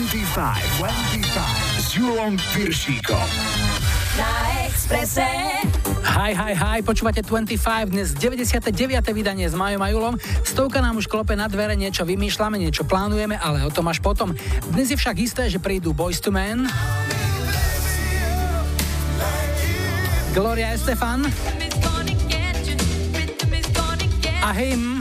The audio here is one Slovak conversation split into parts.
25, 25 s Julom Piršíkom. Na Exprese. Hi, hi, hi, počúvate 25, dnes 99. vydanie s Majom a Julom. Stovka nám už klope na dvere, niečo vymýšľame, niečo plánujeme, ale o tom až potom. Dnes je však isté, že prídu Boys to Men, Gloria Estefan a him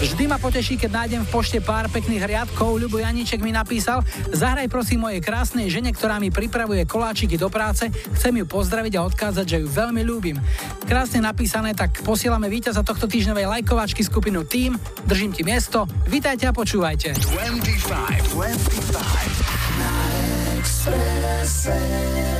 Vždy ma poteší, keď nájdem v pošte pár pekných riadkov. Ľubo Janíček mi napísal, zahraj prosím mojej krásnej žene, ktorá mi pripravuje koláčiky do práce. Chcem ju pozdraviť a odkázať, že ju veľmi ľúbim. Krásne napísané, tak posielame víťaza tohto týždňovej lajkovačky skupinu Team. Držím ti miesto. Vítajte a počúvajte. 25, 25.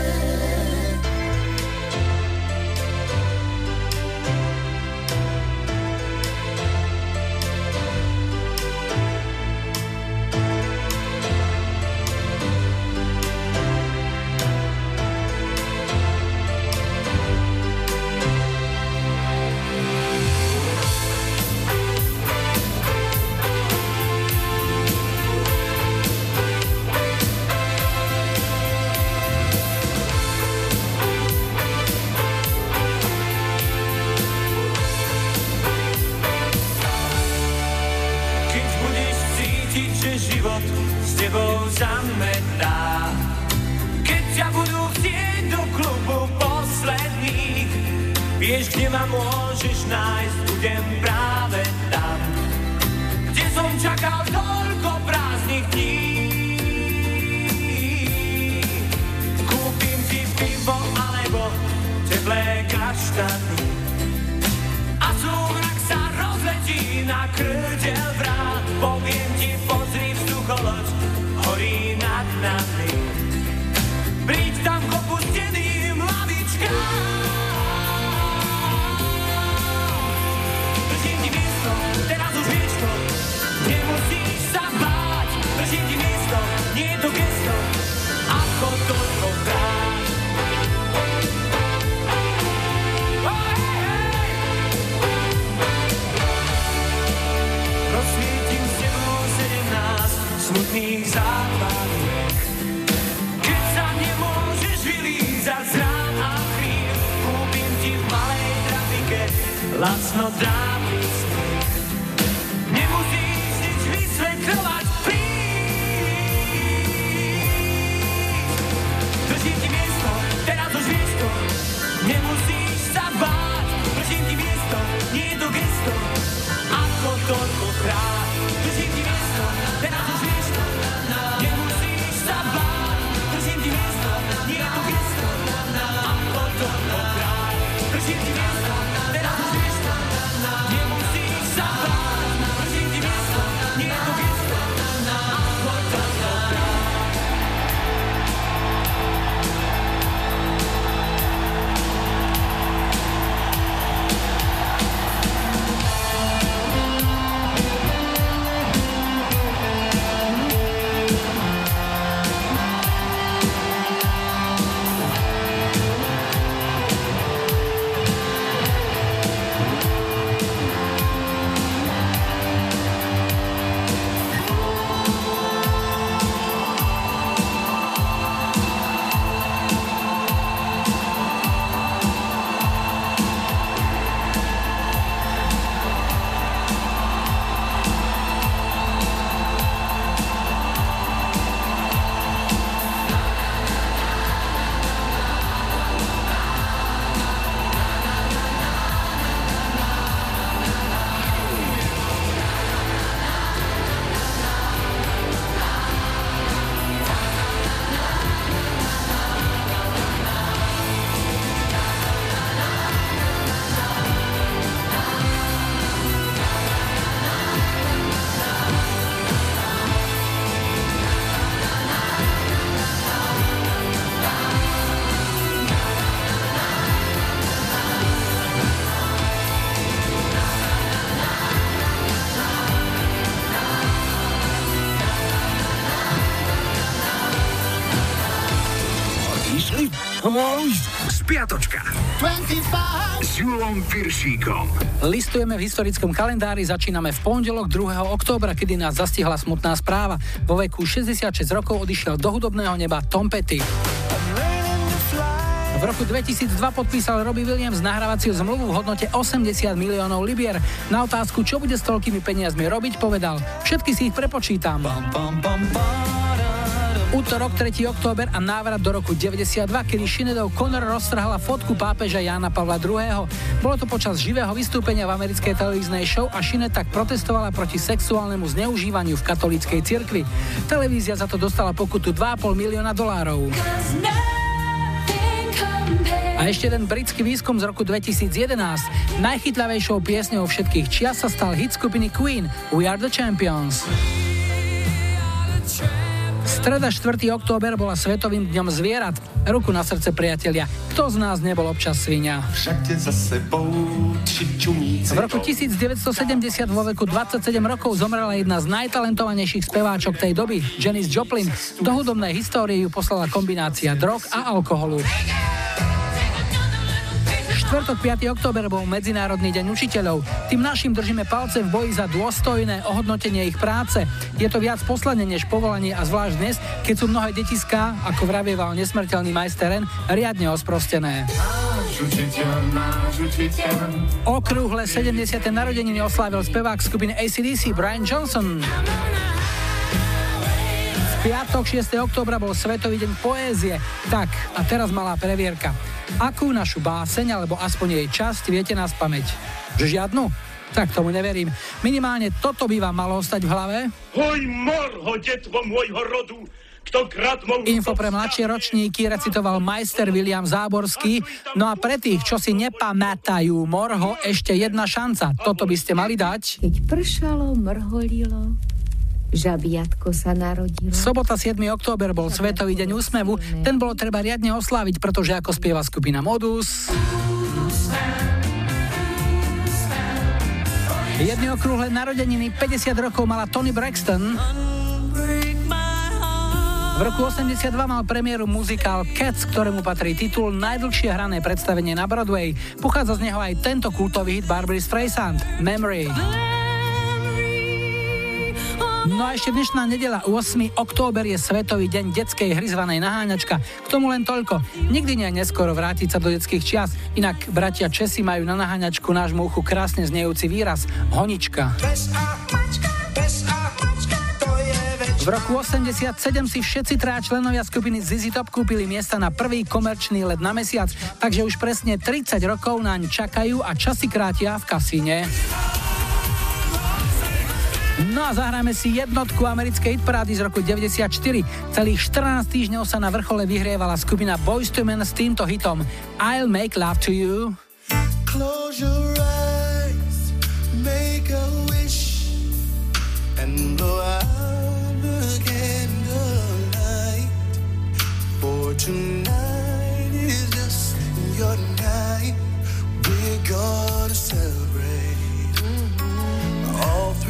Spiatočka. 25. S Julom Piršíkom. Listujeme v historickom kalendári, začíname v pondelok 2. októbra, kedy nás zastihla smutná správa. Vo veku 66 rokov odišiel do hudobného neba Tom Petty. V roku 2002 podpísal Robbie Williams nahrávaciu zmluvu v hodnote 80 miliónov libier. Na otázku, čo bude s toľkými peniazmi robiť, povedal, všetky si ich prepočítam. Bam, bam, bam, bam. Útorok 3. október a návrat do roku 92, kedy Shinedov Connor roztrhala fotku pápeža Jána Pavla II. Bolo to počas živého vystúpenia v americkej televíznej show a Shinet tak protestovala proti sexuálnemu zneužívaniu v katolíckej cirkvi. Televízia za to dostala pokutu 2,5 milióna dolárov. A ešte jeden britský výskum z roku 2011. Najchytľavejšou piesňou všetkých čias sa stal hit skupiny Queen We Are The Champions. Streda 4. október bola Svetovým dňom zvierat. Ruku na srdce, priatelia. Kto z nás nebol občas svinia? V roku 1970 vo veku 27 rokov zomrela jedna z najtalentovanejších speváčok tej doby, Janis Joplin. Do hudobnej histórie ju poslala kombinácia drog a alkoholu štvrtok 5. október bol Medzinárodný deň učiteľov. Tým našim držíme palce v boji za dôstojné ohodnotenie ich práce. Je to viac poslanie než povolanie a zvlášť dnes, keď sú mnohé detiská, ako vravieval nesmrteľný majster N, riadne osprostené. Okrúhle 70. narodeniny oslávil spevák skupiny ACDC Brian Johnson piatok 6. oktobra bol Svetový deň poézie. Tak, a teraz malá previerka. Akú našu báseň, alebo aspoň jej časť viete nás pamäť? Že žiadnu? Tak tomu neverím. Minimálne toto by vám malo ostať v hlave. Hoj morho, detvo môjho rodu, Info pre mladšie ročníky recitoval majster William Záborský. No a pre tých, čo si nepamätajú Morho, ešte jedna šanca. Toto by ste mali dať. Keď pršalo, mrholilo, Žabiatko sa narodilo. Sobota 7. október bol Svetový deň úsmevu. Ten bolo treba riadne osláviť, pretože ako spieva skupina Modus... Jedny okrúhle narodeniny 50 rokov mala Tony Braxton. V roku 82 mal premiéru muzikál Cats, ktorému patrí titul najdlhšie hrané predstavenie na Broadway. Pochádza z neho aj tento kultový hit Barbary Streisand, Memory. No a ešte dnešná nedela 8. október je Svetový deň detskej hry zvanej naháňačka. K tomu len toľko. Nikdy nie je neskoro vrátiť sa do detských čias. Inak bratia Česi majú na naháňačku nášmu uchu krásne znejúci výraz honička. V roku 87 si všetci traja členovia skupiny ZZ Top kúpili miesta na prvý komerčný let na mesiac, takže už presne 30 rokov naň čakajú a časy krátia v kasíne. No a zahráme si jednotku americkej hitparády z roku 94. Celých 14 týždňov sa na vrchole vyhrievala skupina Boys to Men s týmto hitom I'll Make Love to You. Close your eyes, make a wish, and blow out the candlelight. For tonight is just your night. We're gonna celebrate all through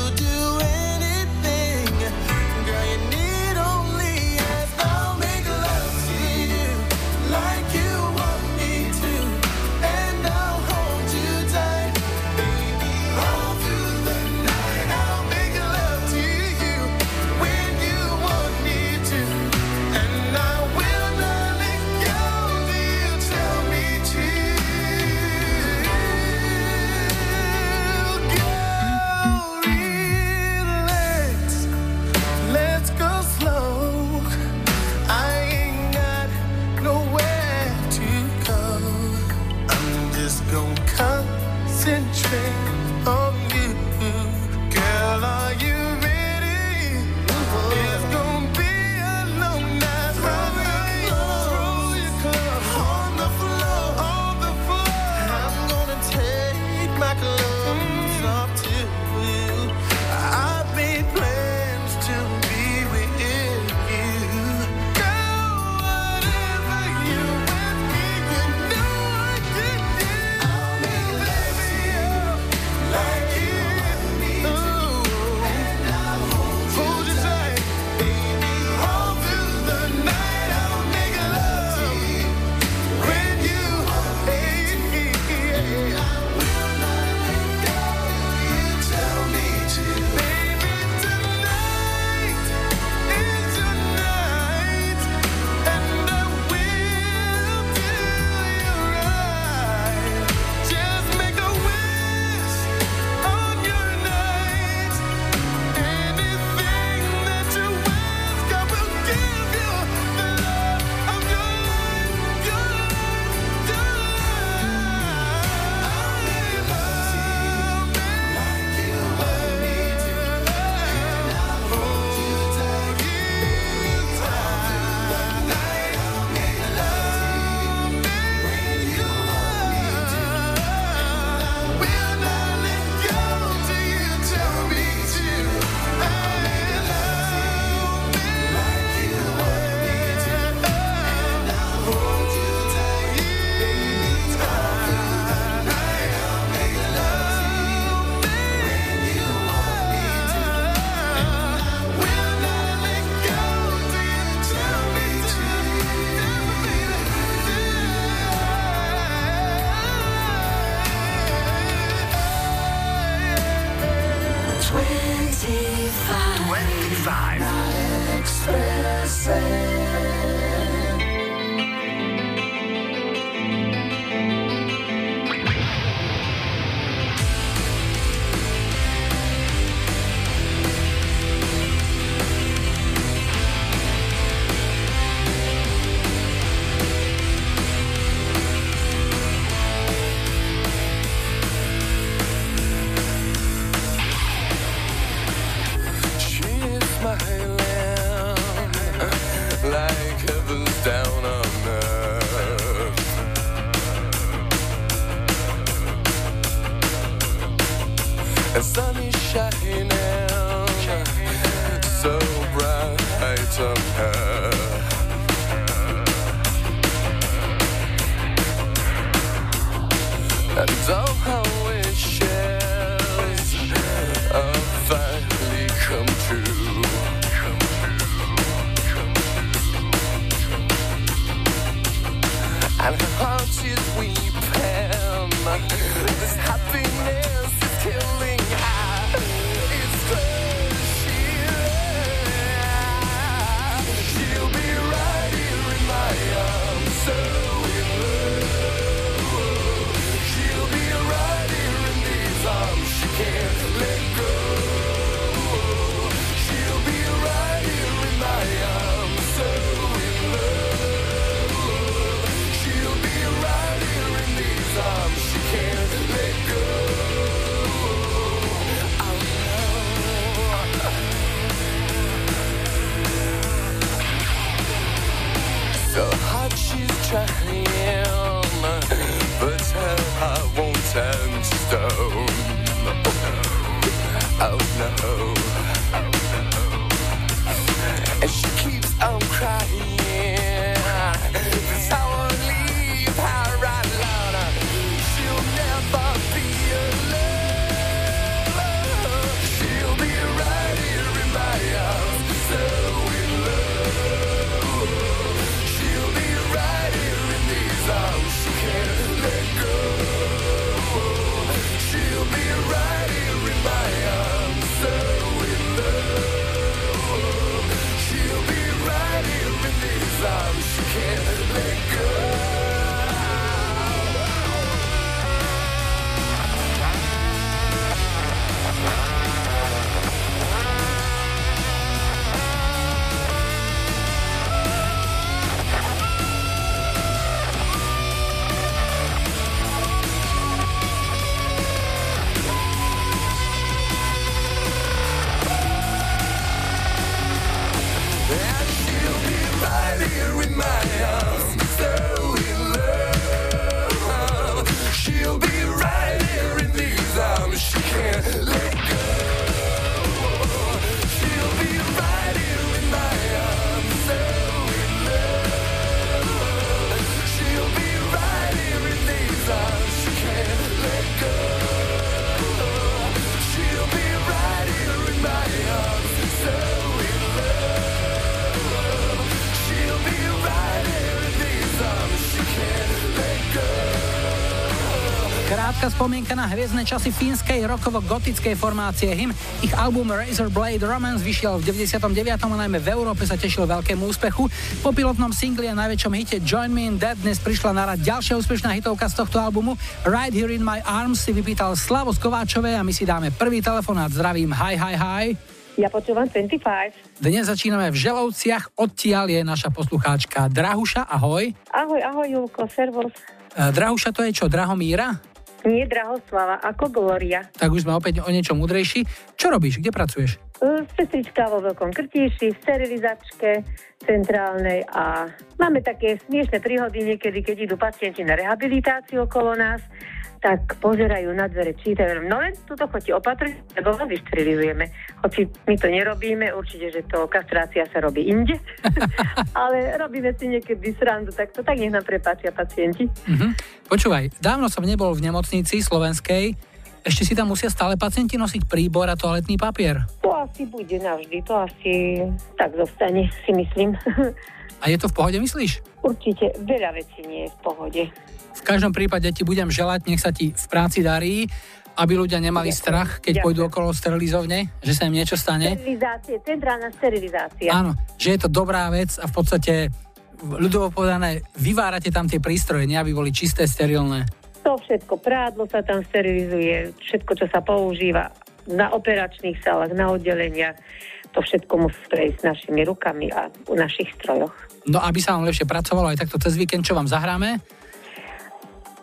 spomienka na hviezdne časy fínskej rokovo-gotickej formácie HIM. Ich album Razor Blade Romance vyšiel v 99. a najmä v Európe sa tešil veľkému úspechu. Po pilotnom singli a najväčšom hite Join Me in Dead dnes prišla na rad ďalšia úspešná hitovka z tohto albumu. Right Here in My Arms si vypýtal Slavo z Kováčovej a my si dáme prvý telefonát. Zdravím, hi, hi, hi. Ja počúvam 25. Dnes začíname v Želovciach, odtiaľ je naša poslucháčka Drahuša, ahoj. Ahoj, ahoj Julko, servus. Uh, Drahuša to je čo, Drahomíra? Nie Drahoslava, ako Gloria. Tak už sme opäť o niečo múdrejší. Čo robíš? Kde pracuješ? Sestrička vo Veľkom Krtíši, v sterilizačke centrálnej a máme také smiešne príhody niekedy, keď idú pacienti na rehabilitáciu okolo nás tak pozerajú na dvere, čítajú, no len túto chodí opatrť, lebo ho vysterilizujeme. Hoci my to nerobíme, určite, že to kastrácia sa robí inde, ale robíme si niekedy srandu, tak to tak nech nám prepáčia pacienti. Uh-huh. Počúvaj, dávno som nebol v nemocnici slovenskej, ešte si tam musia stále pacienti nosiť príbor a toaletný papier. To asi bude navždy, to asi tak zostane, si myslím. a je to v pohode, myslíš? Určite, veľa vecí nie je v pohode. V každom prípade ti budem želať, nech sa ti v práci darí. aby ľudia nemali strach, keď Ďakujem. pôjdu okolo sterilizovne, že sa im niečo stane. Sterilizácie, centrálna sterilizácia. Áno, že je to dobrá vec a v podstate ľudovo povedané, vyvárate tam tie prístroje, nie aby boli čisté, sterilné. To všetko, prádlo sa tam sterilizuje, všetko, čo sa používa na operačných sálach, na oddeleniach, to všetko musí prejsť našimi rukami a u našich strojoch. No aby sa vám lepšie pracovalo aj takto cez víkend, čo vám zahráme?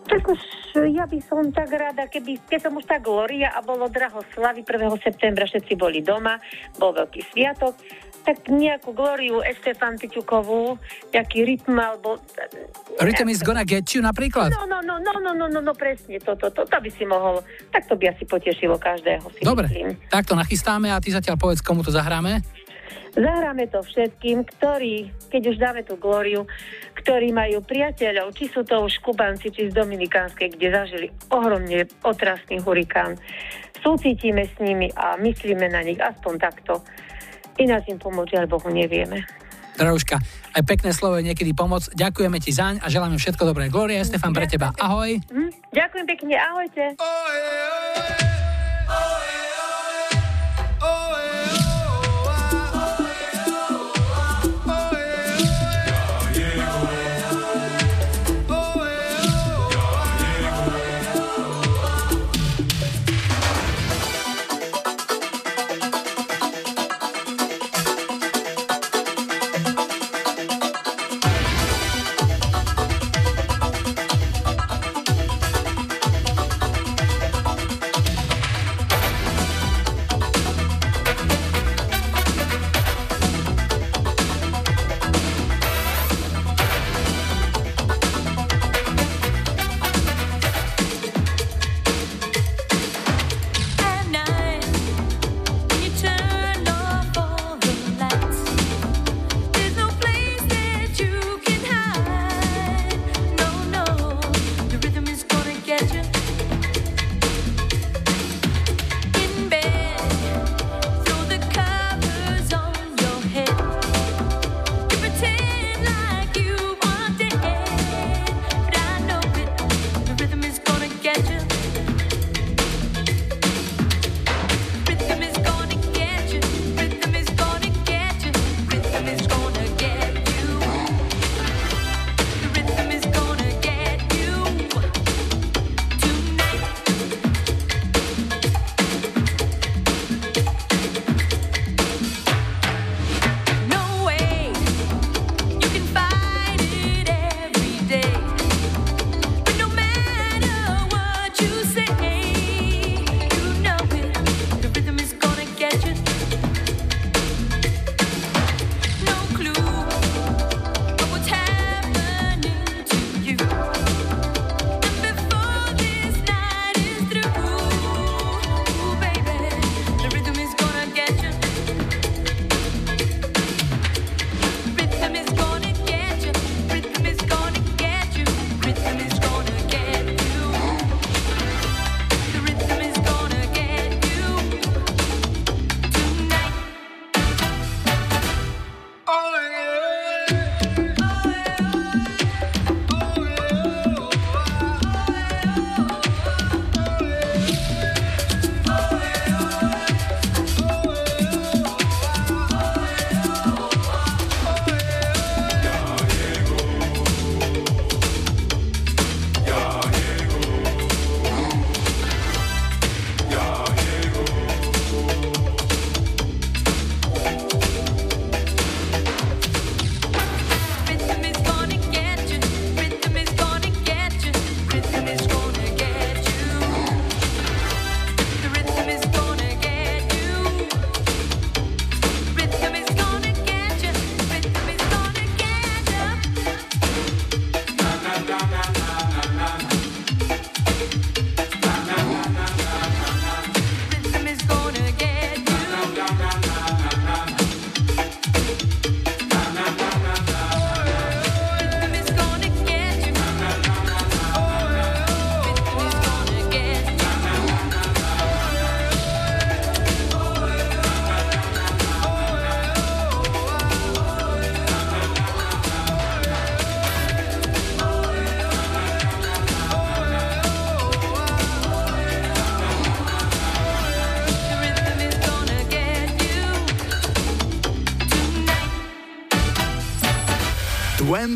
Tak už ja by som tak rada, keby, keď som už tak Gloria a bolo draho slavy 1. septembra, všetci boli doma, bol veľký sviatok, tak nejakú Gloriu Estefan Piťukovú, nejaký rytm, alebo... Rhythm is gonna get you napríklad? No, no, no, no, no, no, no, no, presne, to, to, to, to by si mohol, tak to by asi potešilo každého, si Dobre, myslím. tak to nachystáme a ty zatiaľ povedz, komu to zahráme. Zahráme to všetkým, ktorí, keď už dáme tú glóriu, ktorí majú priateľov, či sú to už Kubanci, či z Dominikánskej, kde zažili ohromne otrasný hurikán. Súcitíme s nimi a myslíme na nich aspoň takto. Ináč im pomôcť, ale Bohu nevieme. Dražka, aj pekné slovo je niekedy pomoc. Ďakujeme ti zaň a želáme všetko dobré. Gloria, Stefan, pre teba. Ahoj. Hm? Ďakujem pekne, ahojte. Gloria,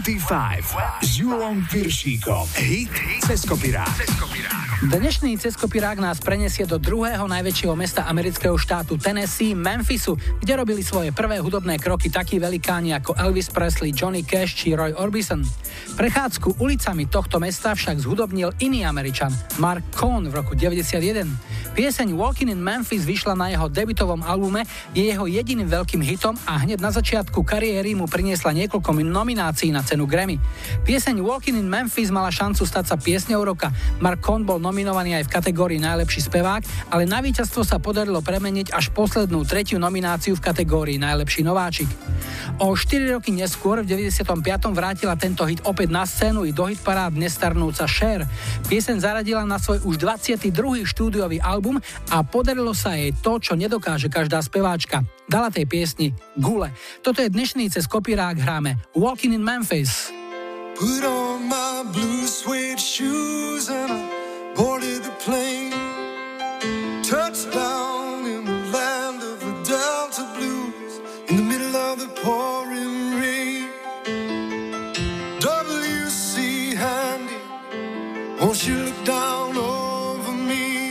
25 s Julom Piršíkom. Hit cez kopirát. Dnešný ceskopirák nás prenesie do druhého najväčšieho mesta amerického štátu Tennessee, Memphisu, kde robili svoje prvé hudobné kroky takí velikáni ako Elvis Presley, Johnny Cash či Roy Orbison. Prechádzku ulicami tohto mesta však zhudobnil iný Američan, Mark Cohn v roku 91. Pieseň Walking in Memphis vyšla na jeho debutovom albume, je jeho jediným veľkým hitom a hneď na začiatku kariéry mu priniesla niekoľko nominácií na cenu Grammy. Pieseň Walking in Memphis mala šancu stať sa piesňou roka. Mark Cohn bol nominovaný aj v kategórii najlepší spevák, ale na víťazstvo sa podarilo premeniť až poslednú tretiu nomináciu v kategórii najlepší nováčik. O 4 roky neskôr, v 95. vrátila tento hit opäť na scénu i do hitparád nestarnúca Cher. Piesen zaradila na svoj už 22. štúdiový album a podarilo sa jej to, čo nedokáže každá speváčka. Dala tej piesni gule. Toto je dnešný cez kopírák hráme Walking in Memphis. Put on my blue suede shoes and I boarded the plane, won't you look down over me?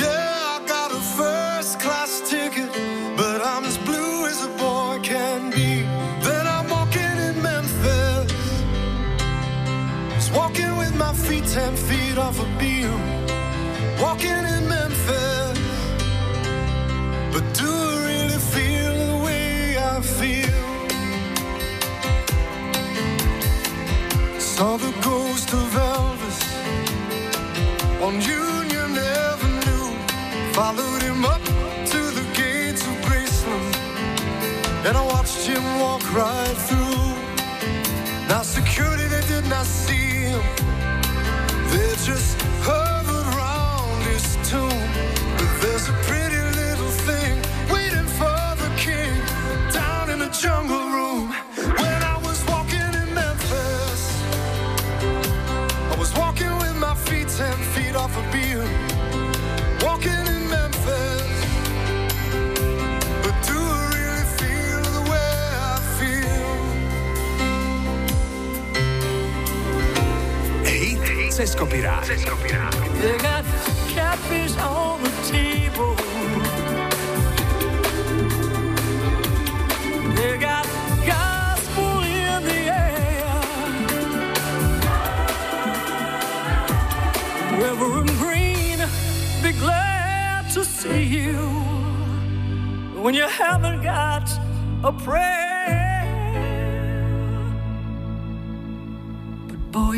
Yeah, I got a first class ticket, but I'm as blue as a boy can be. Then I'm walking in Memphis, just walking with my feet ten feet off a beam, walking in Memphis. But do I really feel the way I feel? Saw the ghost of Elvis on Union Avenue. Followed him up to the gates of Graceland, and I watched him walk right through. Now security they did not see him. They just hovered Hit cez kopirát. They got catfish on the table. They got gospel in the air. Reverend Green, be glad to see you when you haven't got a prayer.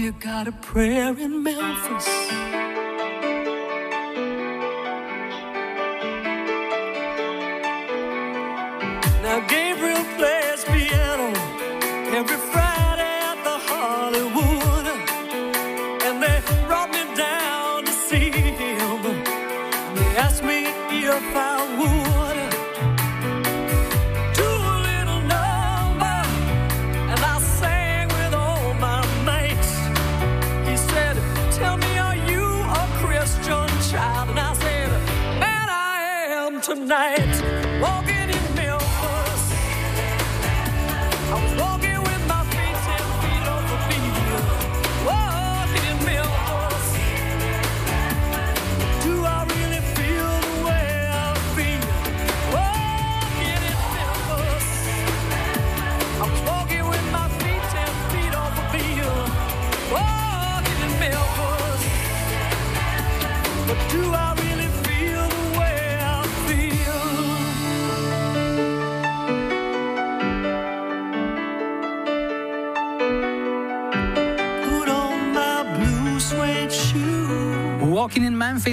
You got a prayer in Memphis.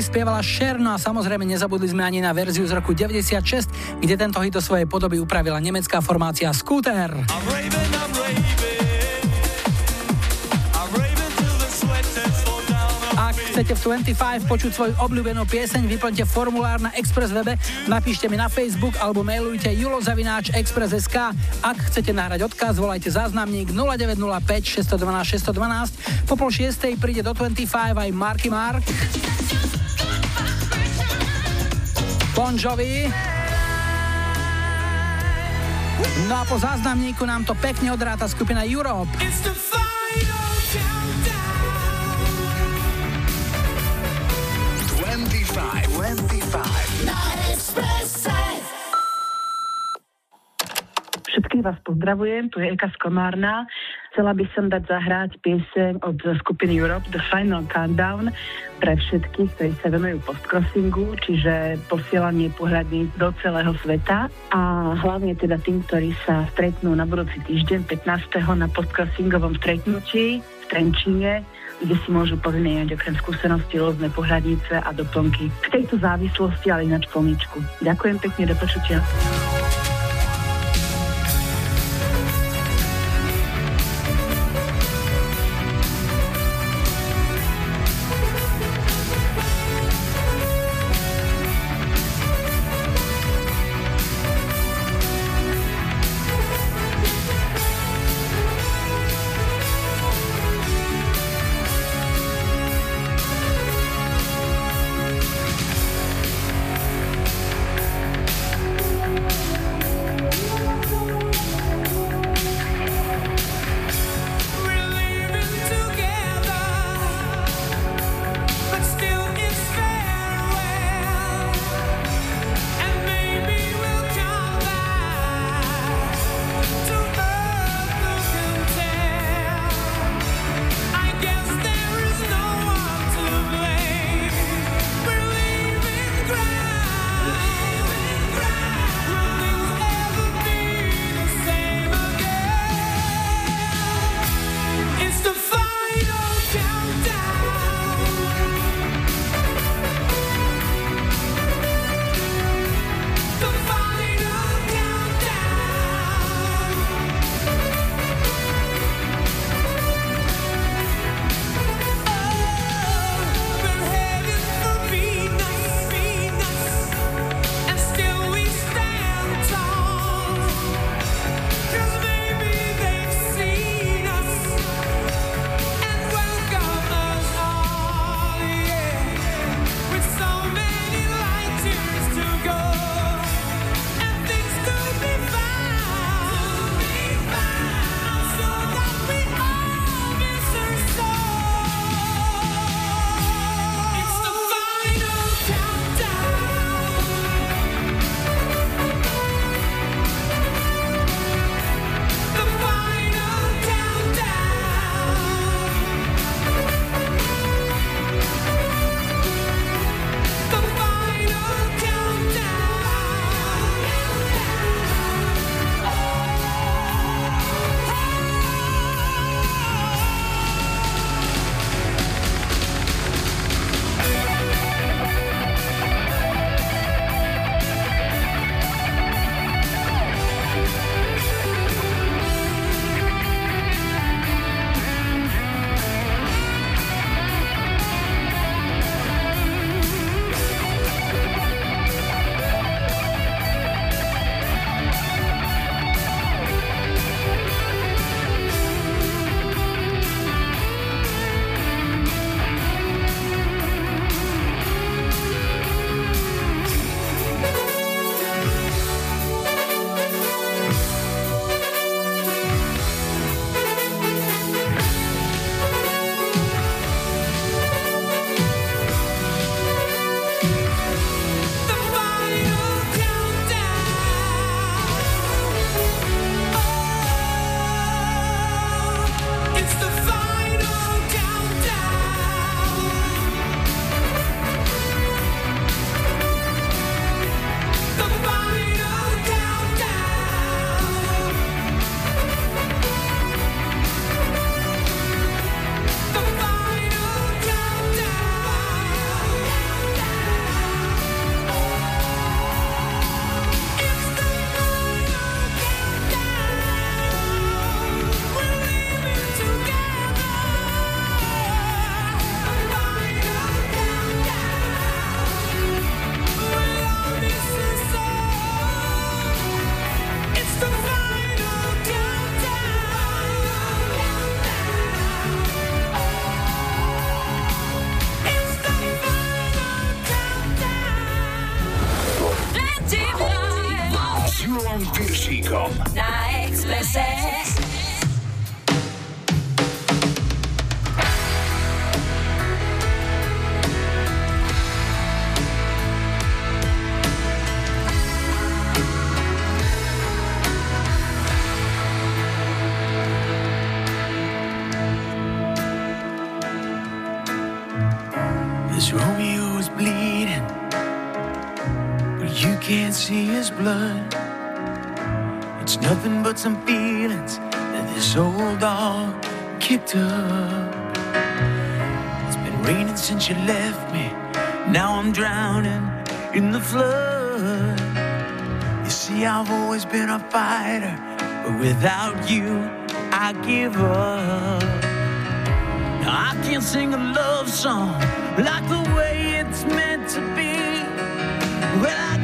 Spievala Cher, no a samozrejme nezabudli sme ani na verziu z roku 96, kde tento hit do svojej podoby upravila nemecká formácia Scooter. I'm raving, raving. Chcete v 25 počuť svoju obľúbenú pieseň, vyplňte formulár na Express webe, napíšte mi na Facebook alebo mailujte julozavináč Express.sk. Ak chcete nahrať odkaz, volajte záznamník 0905 612 612. Po pol šiestej príde do 25 aj Marky Mark. Bon Jovi. No a po záznamníku nám to pekne odráta skupina Europe. It's the 25, 25. Na Všetkých vás pozdravujem, tu je Eka Skomárna. Chcela by som dať zahrať pieseň od skupiny Europe The Final Countdown pre všetkých, ktorí sa venujú postcrossingu, čiže posielanie pohľadníc do celého sveta a hlavne teda tým, ktorí sa stretnú na budúci týždeň 15. na postcrossingovom stretnutí v Trenčíne kde si môžu pozmieňať okrem skúsenosti rôzne pohľadnice a doplnky. V tejto závislosti ale ináč plničku. Ďakujem pekne, do počutia. you left me. Now I'm drowning in the flood. You see, I've always been a fighter, but without you, I give up. Now I can't sing a love song like the way it's meant to be. Well, I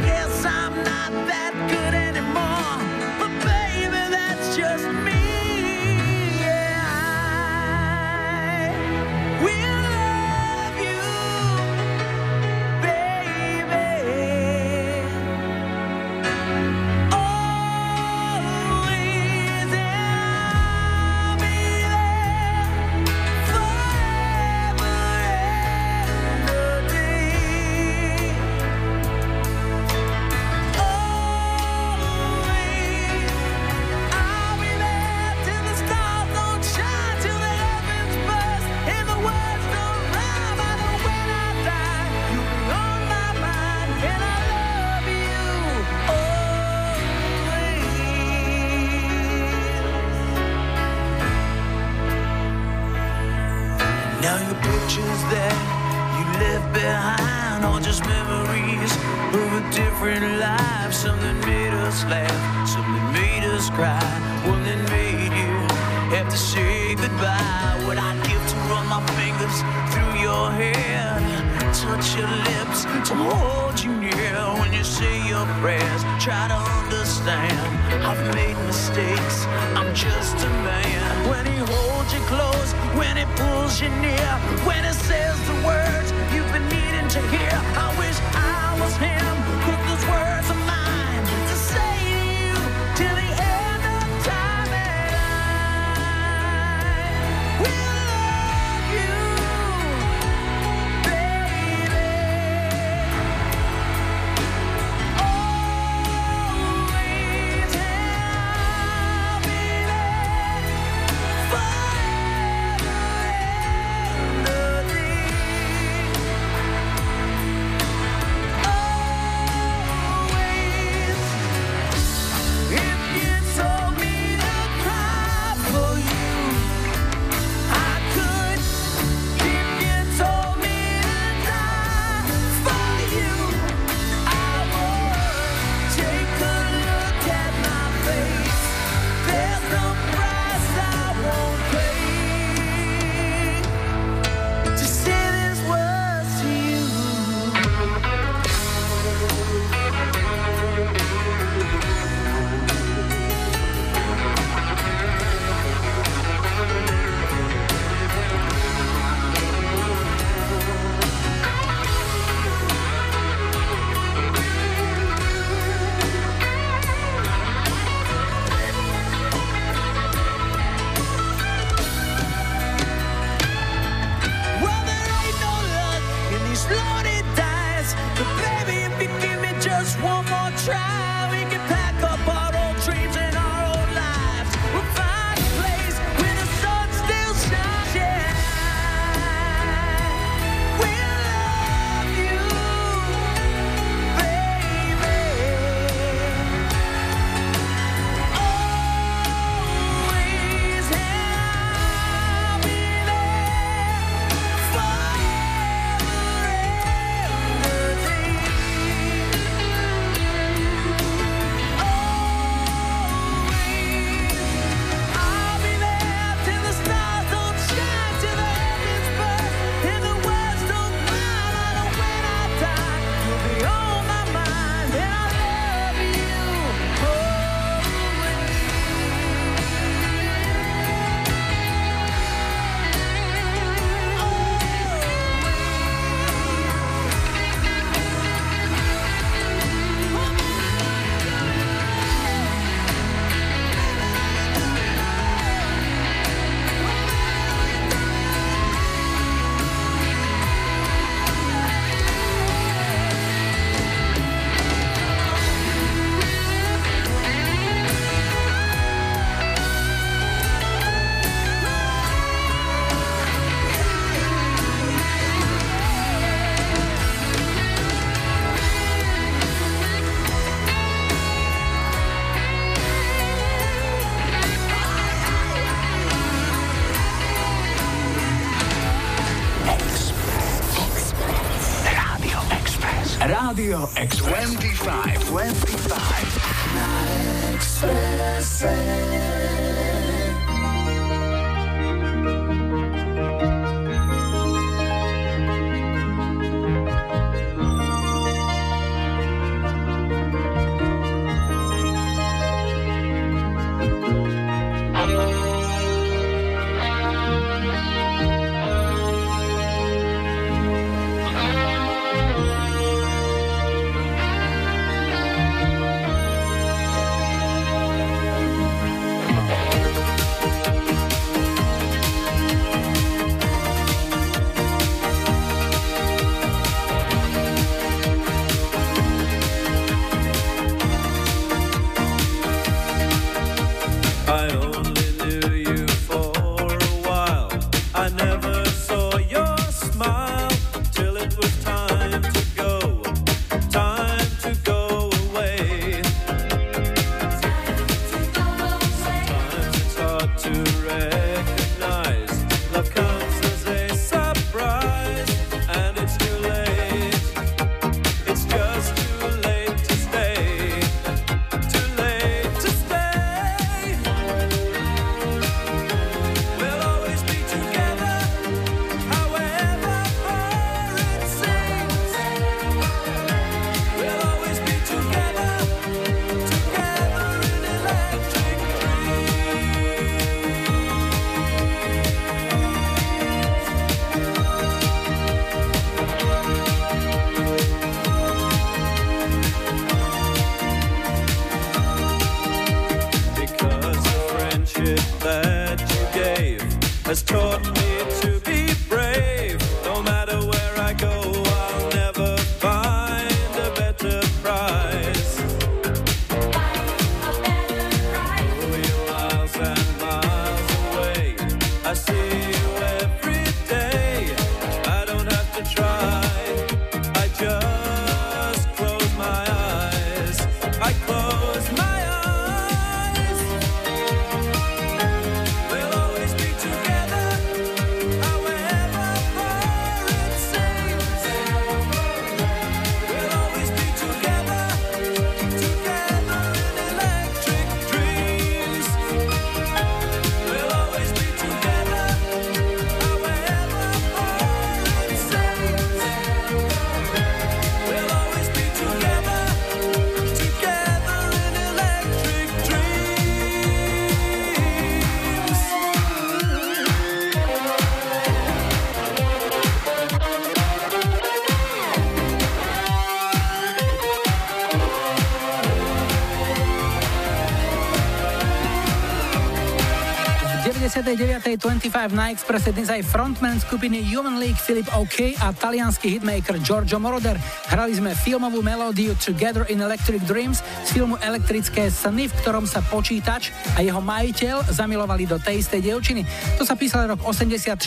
na Expresse dnes aj frontman skupiny Human League Philip OK a talianský hitmaker Giorgio Moroder. Hrali sme filmovú melódiu Together in Electric Dreams z filmu Elektrické sny, v ktorom sa počítač a jeho majiteľ zamilovali do tej istej dievčiny. To sa písal rok 84,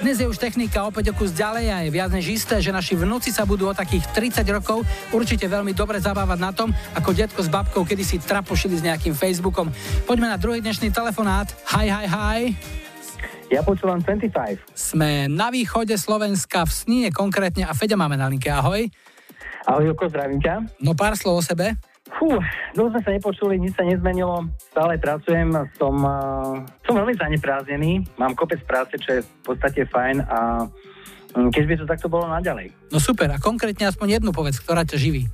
dnes je už technika opäť o kus ďalej a je viac než isté, že naši vnúci sa budú o takých 30 rokov určite veľmi dobre zabávať na tom, ako detko s babkou kedysi trapošili s nejakým Facebookom. Poďme na druhý dnešný telefonát. Hi, hi, hi. Ja počúvam 25. Sme na východe Slovenska, v Sníne konkrétne a Feďa máme na linke. Ahoj. Ahoj, Joko, zdravím ťa. No pár slov o sebe. Fú, dlho sme sa nepočuli, nič sa nezmenilo. Stále pracujem, som, uh, som veľmi zanepráznený, mám kopec práce, čo je v podstate fajn a um, keď by to takto bolo naďalej. No super, a konkrétne aspoň jednu povedz, ktorá ťa živí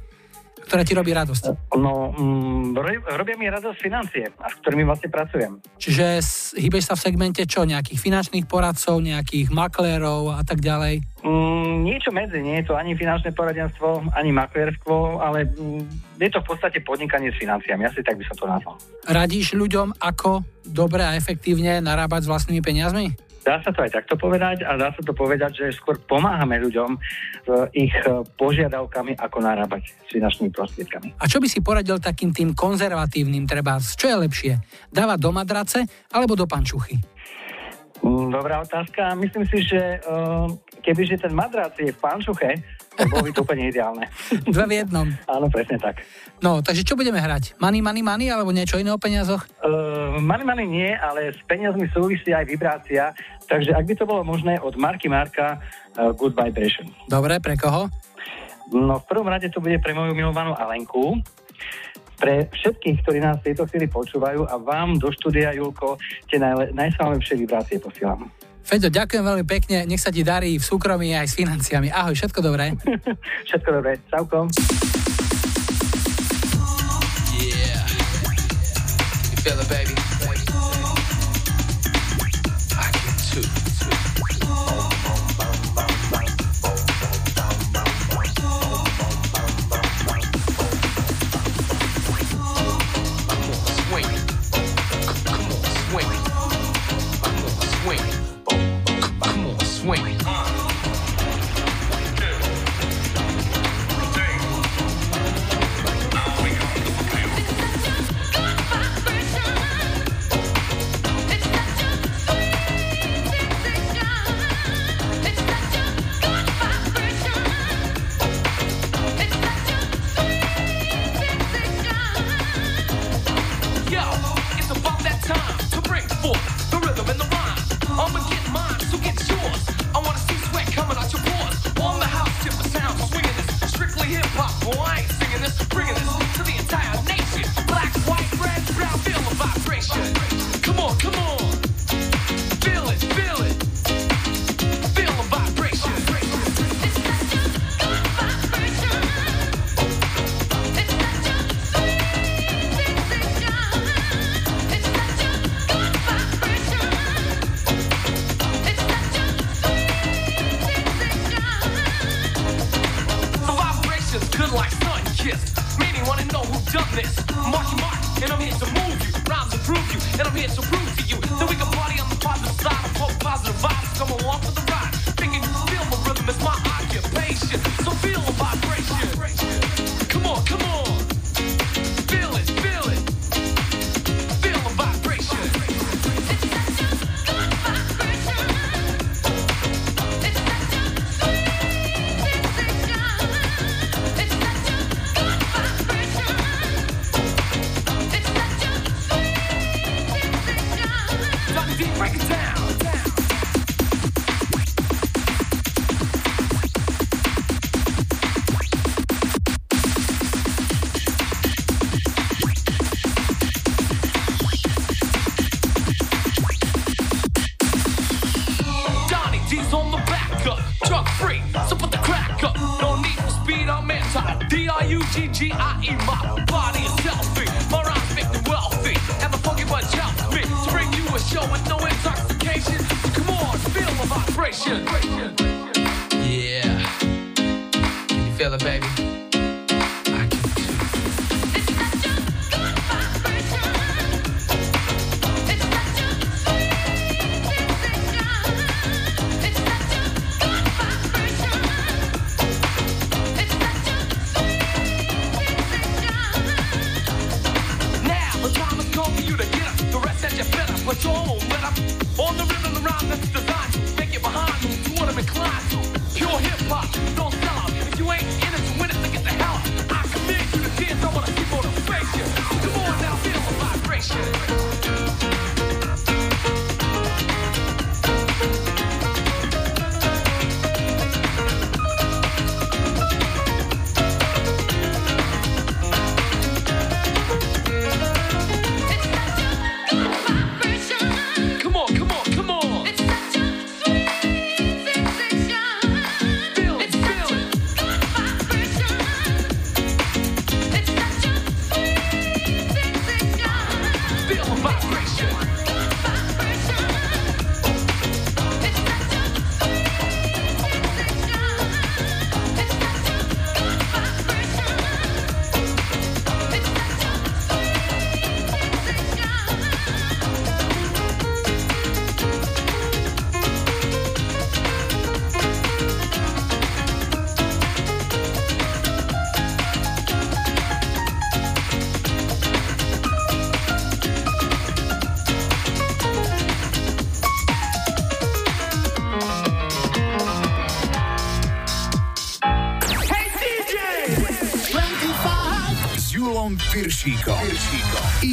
ktorá ti robí radosť? No, mm, robia mi radosť financie, a s ktorými vlastne pracujem. Čiže hýbeš sa v segmente čo? Nejakých finančných poradcov, nejakých maklérov a tak ďalej? Mm, niečo medzi, nie je to ani finančné poradenstvo, ani maklérstvo, ale mm, je to v podstate podnikanie s financiami, asi tak by som to nazval. Radíš ľuďom, ako dobre a efektívne narábať s vlastnými peniazmi? Dá sa to aj takto povedať a dá sa to povedať, že skôr pomáhame ľuďom s ich požiadavkami, ako narábať s finančnými prostriedkami. A čo by si poradil takým tým konzervatívnym treba? Čo je lepšie? Dávať do madrace alebo do pančuchy? Mm, dobrá otázka. Myslím si, že uh, kebyže ten madrac je v pančuche, to bolo by to úplne ideálne. Dva v jednom. Áno, presne tak. No, takže čo budeme hrať? Money, money, money alebo niečo iné o peniazoch? Uh, money, money nie, ale s peniazmi súvisí aj vibrácia. Takže ak by to bolo možné, od Marky Marka uh, Good Vibration. Dobre, pre koho? No v prvom rade to bude pre moju milovanú Alenku, pre všetkých, ktorí nás v tejto chvíli počúvajú a vám do štúdia, Julko, tie najle- najslavnejšie vibrácie posielam. Feďo, ďakujem veľmi pekne, nech sa ti darí v súkromí aj s financiami. Ahoj, všetko dobré. všetko dobré, čauko. Yeah. You feel it, baby.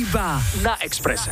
iba na Exprese.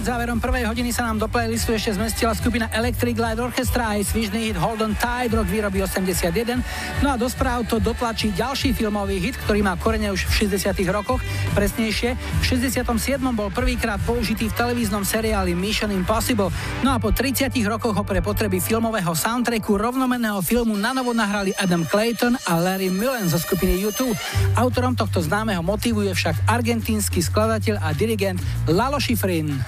Pred záverom prvej hodiny sa nám do playlistu ešte zmestila skupina Electric Light Orchestra aj svižný hit Hold on Tight rok výroby 81. No a do správ to dotlačí ďalší filmový hit, ktorý má korene už v 60 rokoch. Presnejšie, v 67. bol prvýkrát použitý v televíznom seriáli Mission Impossible. No a po 30 rokoch ho pre potreby filmového soundtracku rovnomenného filmu nanovo nahrali Adam Clayton a Larry Mullen zo skupiny U2. Autorom tohto známeho motívu je však argentínsky skladateľ a dirigent Lalo Schifrin.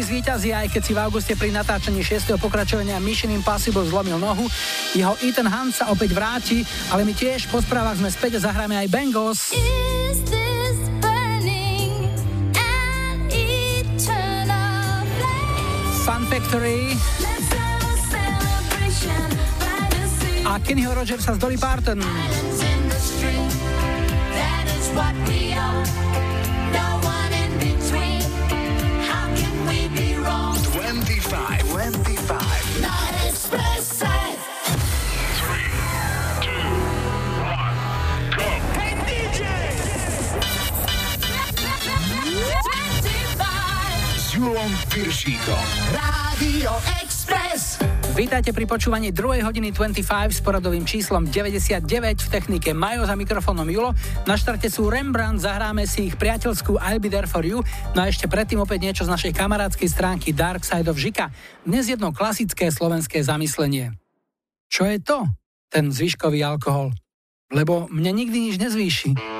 Vždy zvíťazí, aj keď si v auguste pri natáčaní 6. pokračovania Mission Impossible zlomil nohu. Jeho Ethan Hunt sa opäť vráti, ale my tiež po správach sme späť a zahráme aj Bengals. Fun Factory a Kennyho Rogersa z Dolly Parton. what we are. Piršíkom. Radio Express. Vítajte pri počúvaní 2. hodiny 25 s poradovým číslom 99 v technike Majo za mikrofónom Julo. Na štarte sú Rembrandt, zahráme si ich priateľskú I'll be there for you. No a ešte predtým opäť niečo z našej kamarádskej stránky Dark Side of Žika. Dnes jedno klasické slovenské zamyslenie. Čo je to? Ten zvyškový alkohol. Lebo mne nikdy nič nezvýši.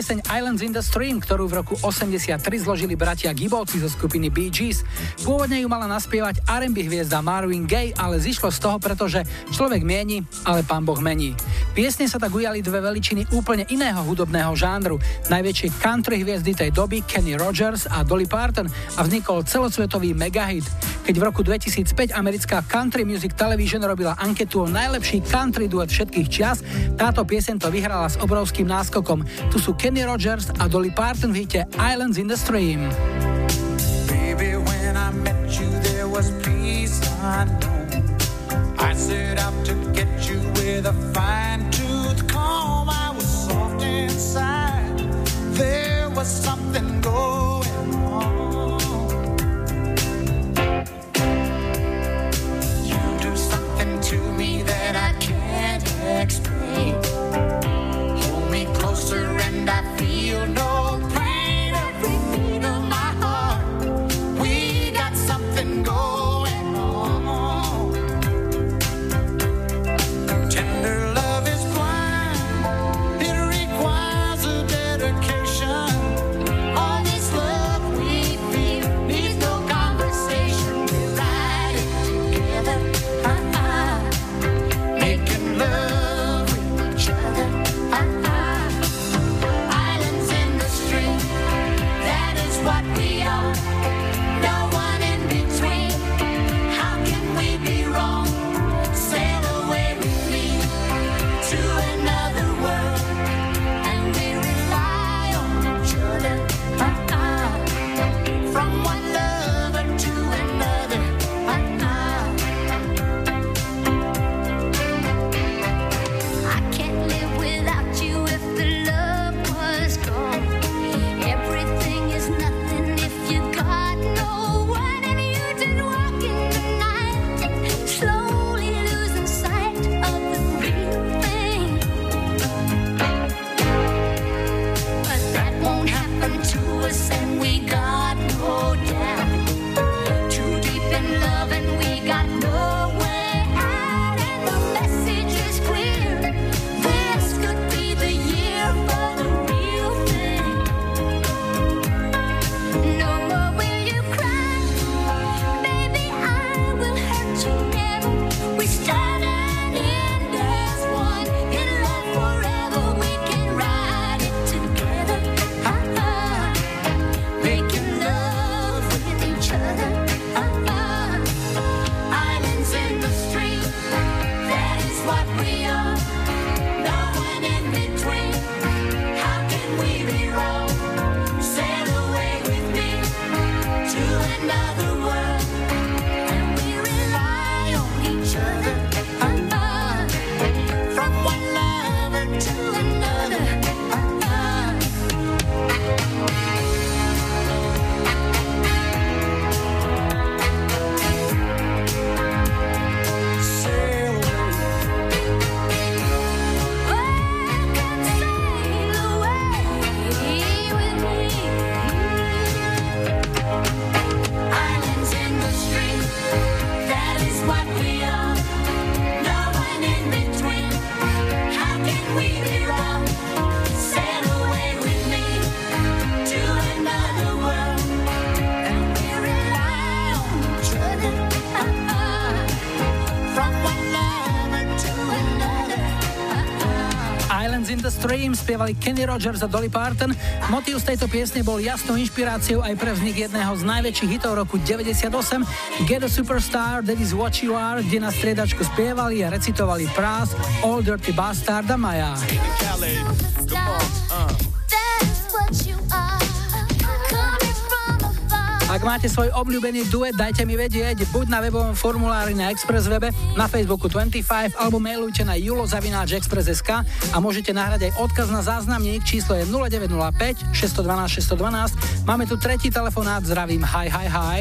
Pieseň Islands in the Stream, ktorú v roku 83 zložili bratia Gibbovci zo skupiny Bee Gees. Pôvodne ju mala naspievať R&B hviezda Marvin Gaye, ale zišlo z toho, pretože človek mieni, ale pán Boh mení. Piesne sa tak ujali dve veličiny úplne iného hudobného žánru. Najväčšie country hviezdy tej doby Kenny Rogers a Dolly Parton a vznikol celosvetový megahit. Keď v roku 2005 americká Country Music Television robila anketu o najlepší country duet všetkých čias, táto piesen to vyhrala s obrovským náskokom. Tu sú Kenny Rogers a Dolly Parton v hite Islands in the Stream. There was. There was something going no spievali Kenny Rogers a Dolly Parton. Motív z tejto piesne bol jasnou inšpiráciou aj pre vznik jedného z najväčších hitov roku 98 Get a Superstar, That is What You Are, kde na striedačku spievali a recitovali Pras, All Dirty Bastard a Maja. Ak máte svoj obľúbený duet, dajte mi vedieť buď na webovom formulári na Express webe, na Facebooku 25 alebo mailujte na julozavináčexpress.sk a môžete nahrať aj odkaz na záznamník, číslo je 0905 612 612. Máme tu tretí telefonát, zdravím, hi, hi, hi.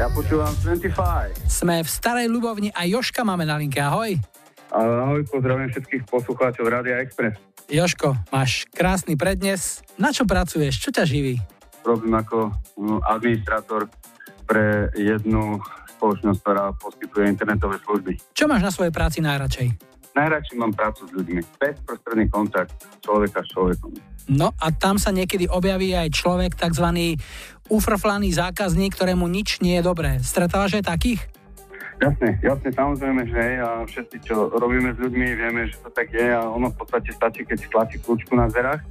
Ja počúvam 25. Sme v Starej Ľubovni a Joška máme na linke, ahoj. Ahoj, pozdravím všetkých poslucháčov Rádia Express. Joško, máš krásny prednes. Na čo pracuješ? Čo ťa živí? Robím ako mm, administrátor pre jednu spoločnosť, ktorá poskytuje internetové služby. Čo máš na svojej práci najradšej? Najradšej mám prácu s ľuďmi. Bezprostredný kontakt človeka s človekom. No a tam sa niekedy objaví aj človek, tzv. ufrflaný zákazník, ktorému nič nie je dobré. Stretávaš aj takých? Jasne, jasne, samozrejme, že hej, a všetci, čo robíme s ľuďmi, vieme, že to tak je a ono v podstate stačí, keď stlačí kľúčku na dverách.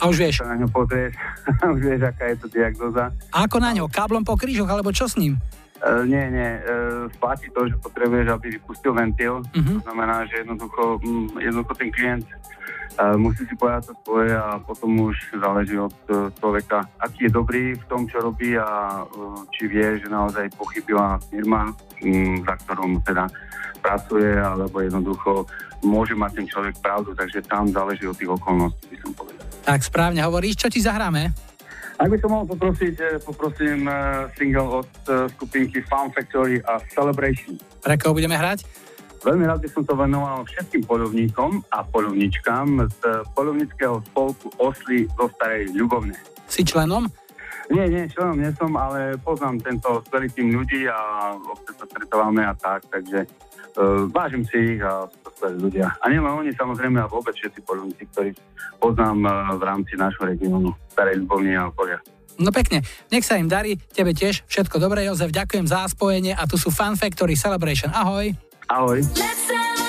A už vieš. Na ňo pozrieš, už vieš, aká je to diagnoza. A ako na ňo? Káblom po krížoch, alebo čo s ním? Uh, nie, nie, uh, platí to, že potrebuješ, aby vypustil ventil. Mhm. To znamená, že jednoducho, mm, jednoducho ten klient uh, musí si povedať to svoje a potom už záleží od uh, človeka, aký je dobrý v tom, čo robí a uh, či vie, že naozaj pochybila firma, um, za ktorou mu teda pracuje, alebo jednoducho môže mať ten človek pravdu, takže tam záleží od tých okolností, by som povedal. Tak správne hovoríš, čo ti zahráme? Ak by som mohol poprosiť, eh, poprosím eh, single od eh, skupinky Fun Factory a Celebration. Pre koho budeme hrať? Veľmi rád by som to venoval všetkým polovníkom a polovničkám z polovnického spolku Osly zo Starej Ľubovne. Si členom? Nie, nie, členom nie som, ale poznám tento skvelý tým ľudí a občas sa stretávame a tak, takže vážim si ich a sú to skvelí ľudia. A nielen oni, samozrejme, a vôbec všetci polovníci, ktorých poznám uh, v rámci nášho regiónu Starej Ľubovny a okolia. No pekne, nech sa im darí, tebe tiež, všetko dobré, Jozef, ďakujem za spojenie a tu sú Fun Factory Celebration, ahoj. Ahoj. Let's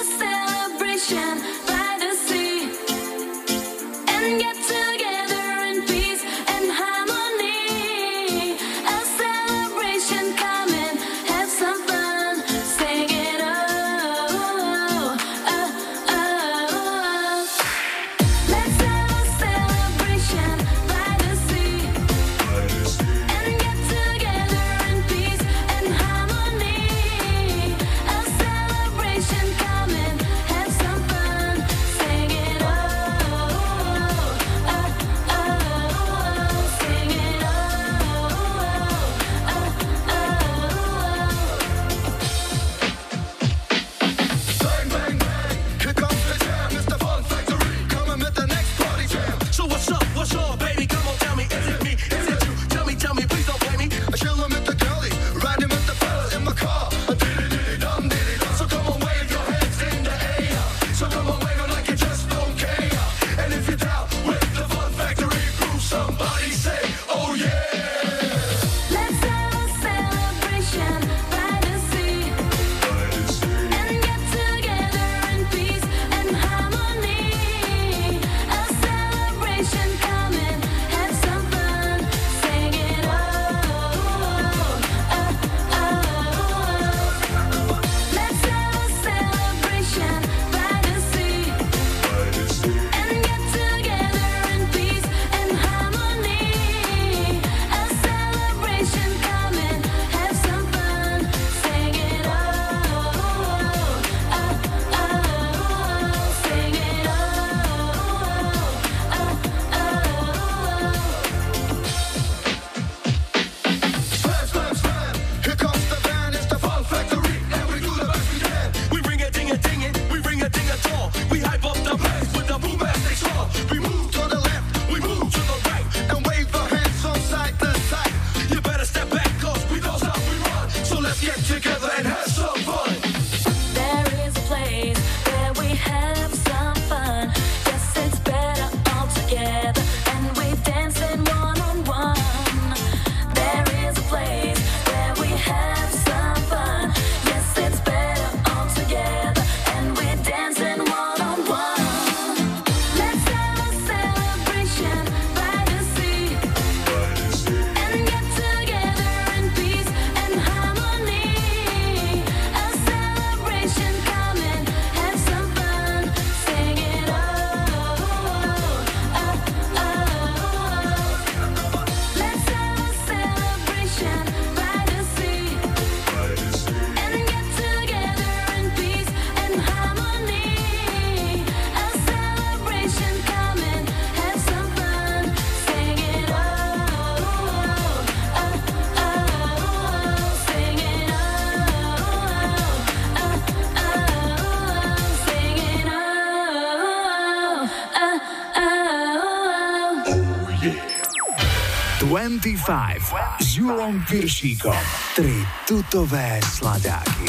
25 s Julom Piršíkom. Tri tutové sladáky.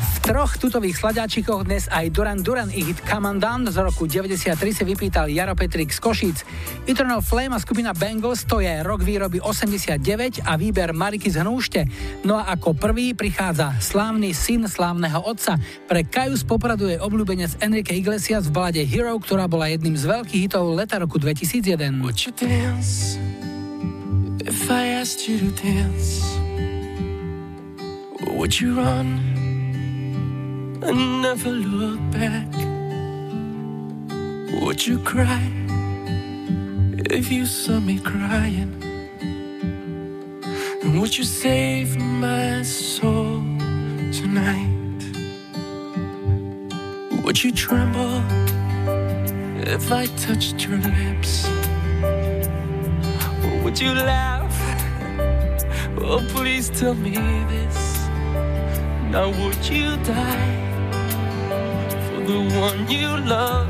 V troch tutových sladáčikoch dnes aj Duran Duran i hit Down z roku 93 si vypýtal Jaro Petrik z Košíc. Eternal Flame a skupina Bengals to je rok výroby 89 a výber Mariky z Hnúšte. No a ako prvý prichádza slávny syn slávneho otca. Pre Kaju z Popradu je obľúbenec Enrique Iglesias v balade Hero, ktorá bola jedným z veľkých hitov leta roku 2001. If I asked you to dance, would you run and never look back? Would you cry if you saw me crying? And would you save my soul tonight? Would you tremble if I touched your lips? Or would you laugh? Oh, please tell me this. Now, would you die for the one you love?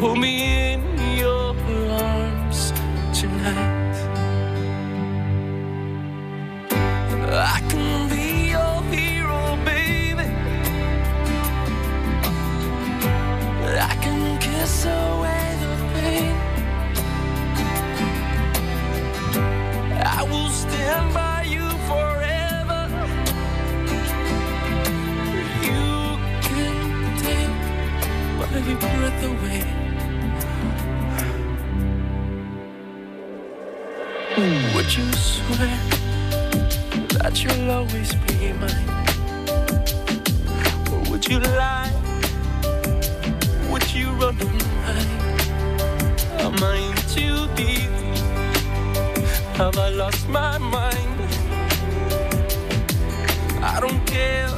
Hold me in your arms tonight. I can be your hero, baby. I can kiss away. every breath away. Would you swear that you'll always be mine? Or would you lie? Would you run from mine? Am I in too deep? Have I lost my mind? I don't care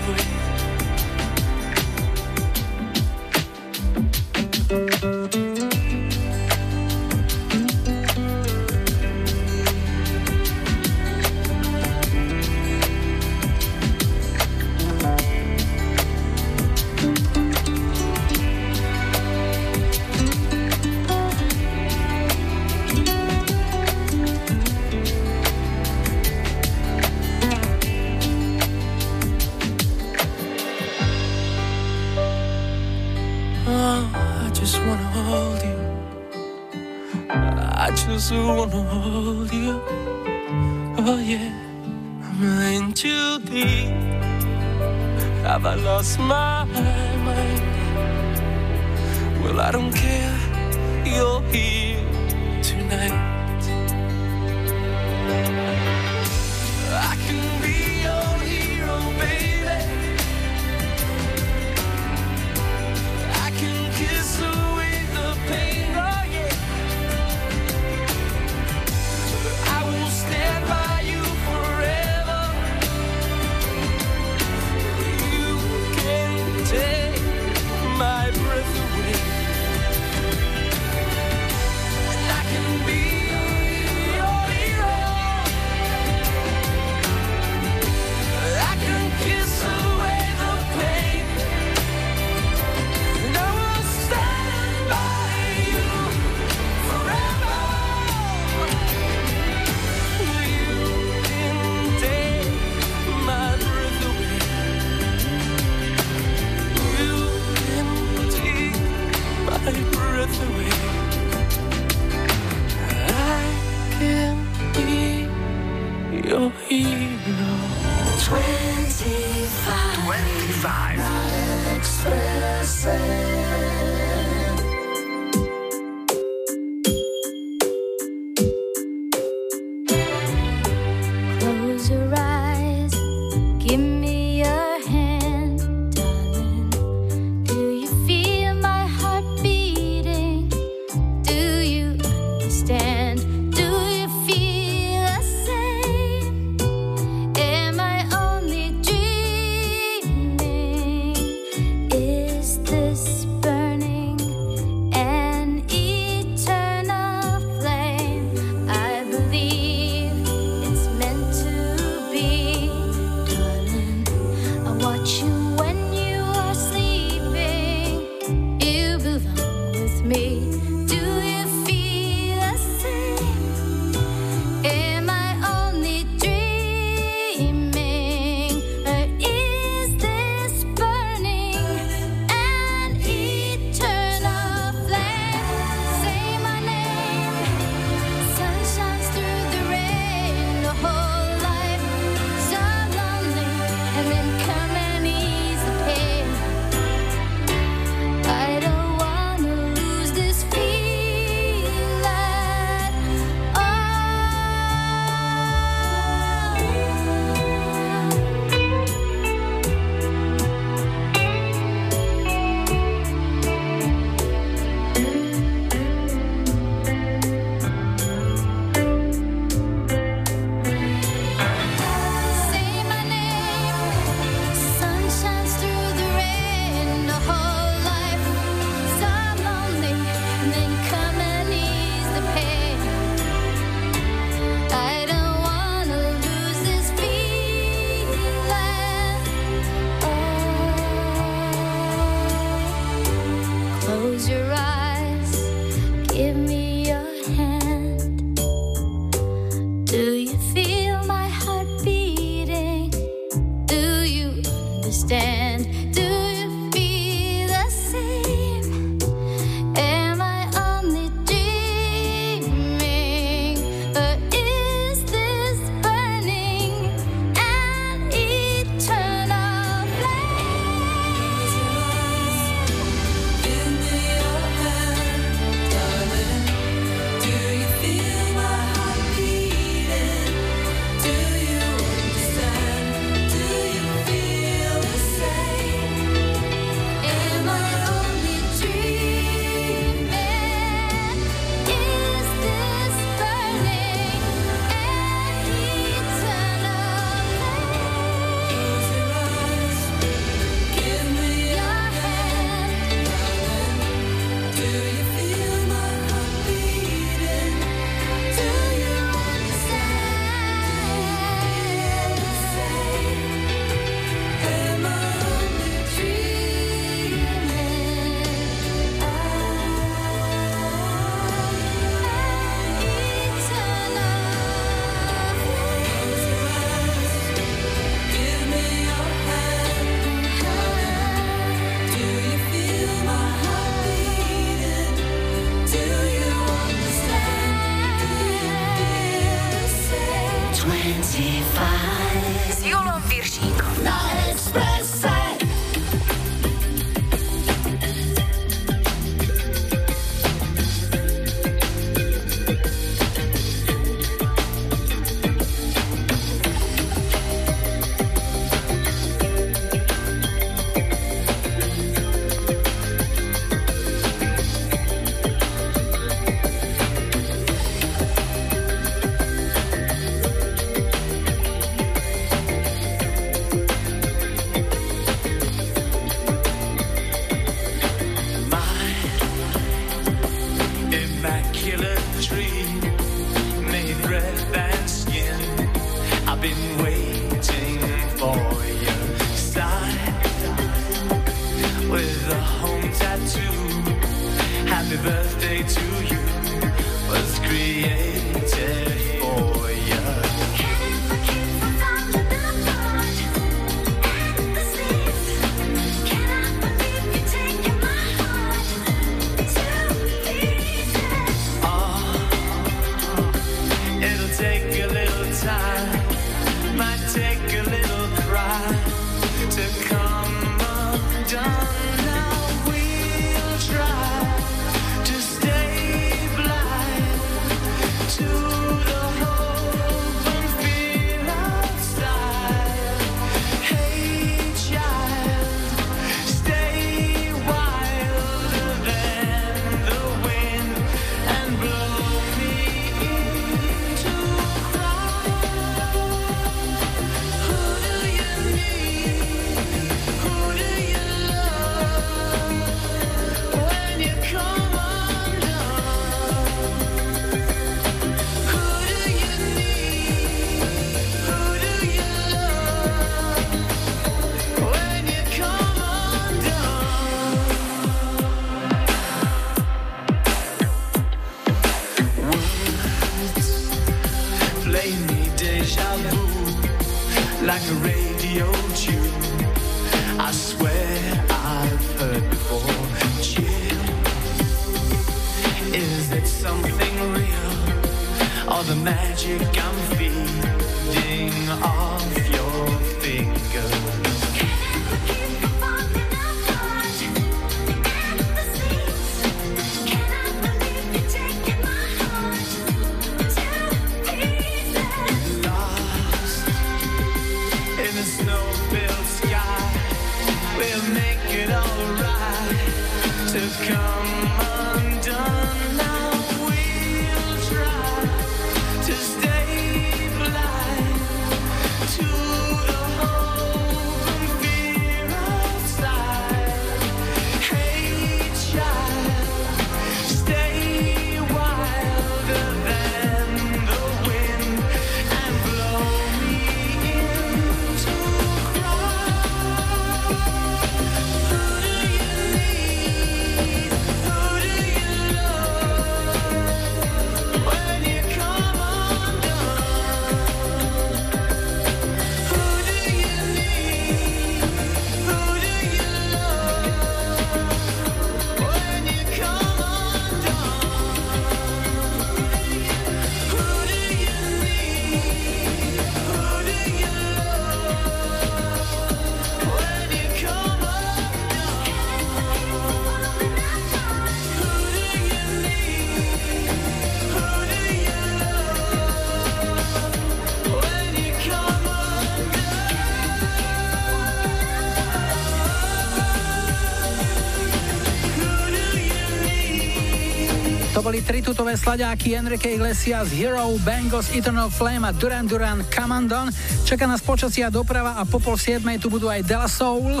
boli tri tutové sladáky Enrique Iglesias, Hero, Bangles, Eternal Flame a Duran Duran Commandon. Čaká nás počasia doprava a po pol siedmej tu budú aj Dela Soul.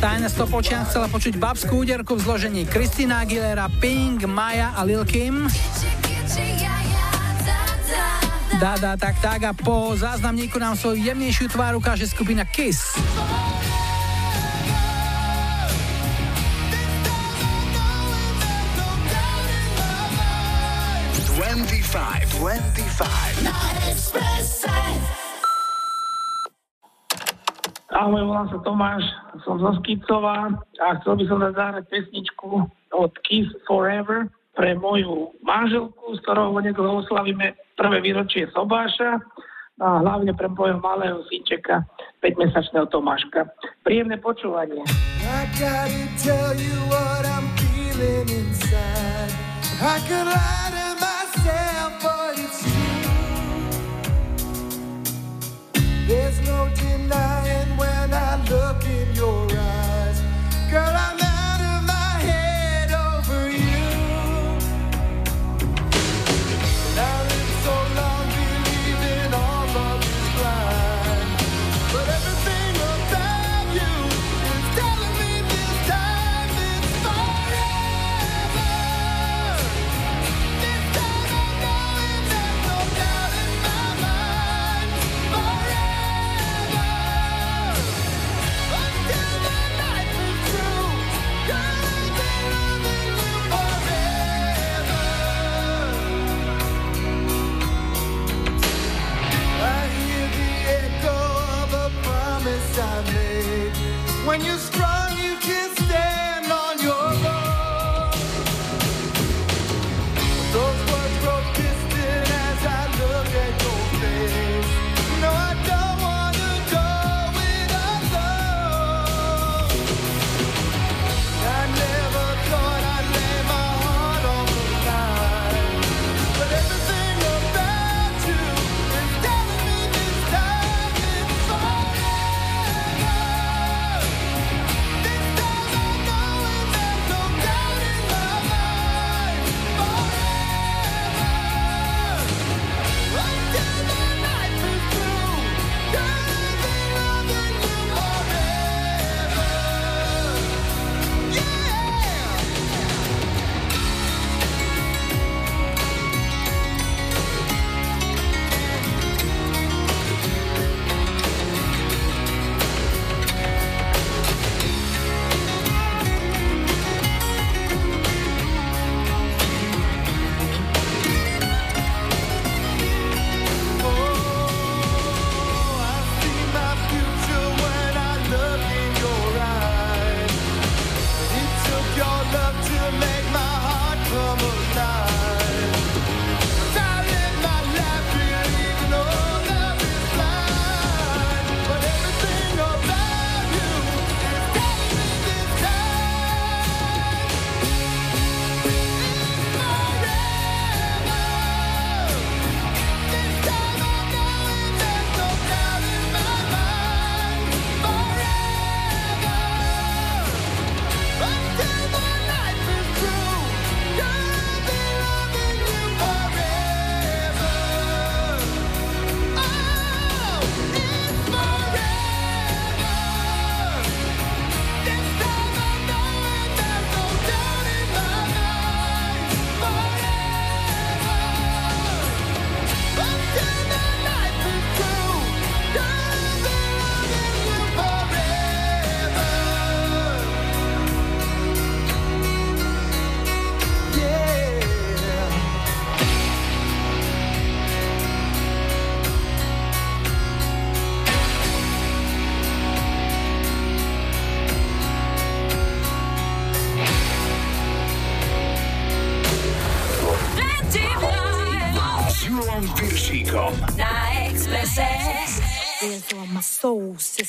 Tajné stopočian chcela počuť babskú úderku v zložení Christina Aguilera, Pink, Maya a Lil Kim. Dá, tak, tak a po záznamníku nám svoju jemnejšiu tvár ukáže skupina Kiss. 25, 25. Ahoj, volám sa Tomáš, som zo Skicova a chcel by som zahrať pesničku od Kiss Forever pre moju manželku, s ktorou onedlho oslavíme prvé výročie Sobáša a hlavne pre môjho malého synčeka, 5-mesačného Tomáška. Príjemné počúvanie. I There's no denying when I look in your eyes. Girl, I'm When you're strong, you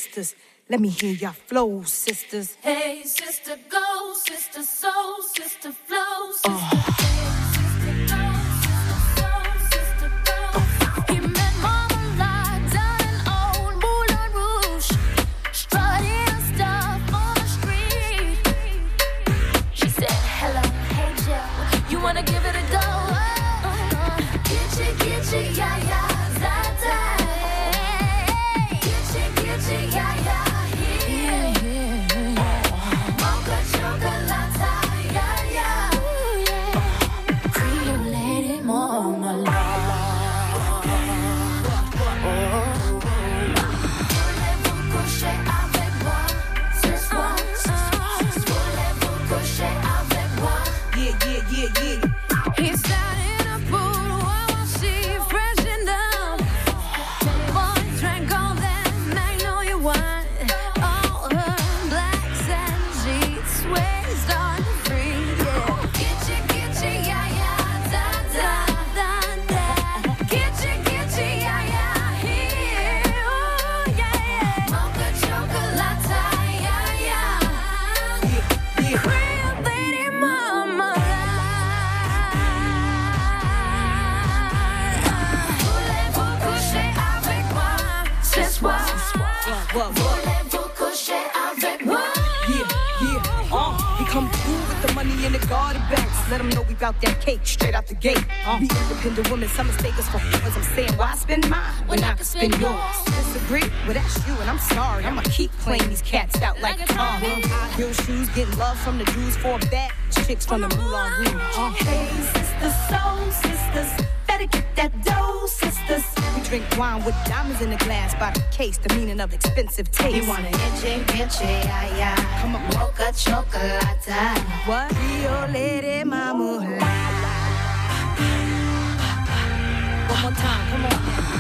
sisters. Let me hear your flow, sisters. Hey, sister, go, sister, soul, sister, flow, oh. sister. When I can spend yours? Disagree? Well, that's you, and I'm sorry. I'ma keep playing these cats out like a Tom. High shoes, getting love from the dudes for bad chicks from the Moulin Rouge. Uh, Hey, sisters, soul sisters, better get that dough, sisters. we drink wine with diamonds in the glass by the case, the meaning of expensive taste. You want an inche, inche, ay, ay. Come on. Mocha chocolate. What? Rio Lady Mama. One more time, come on.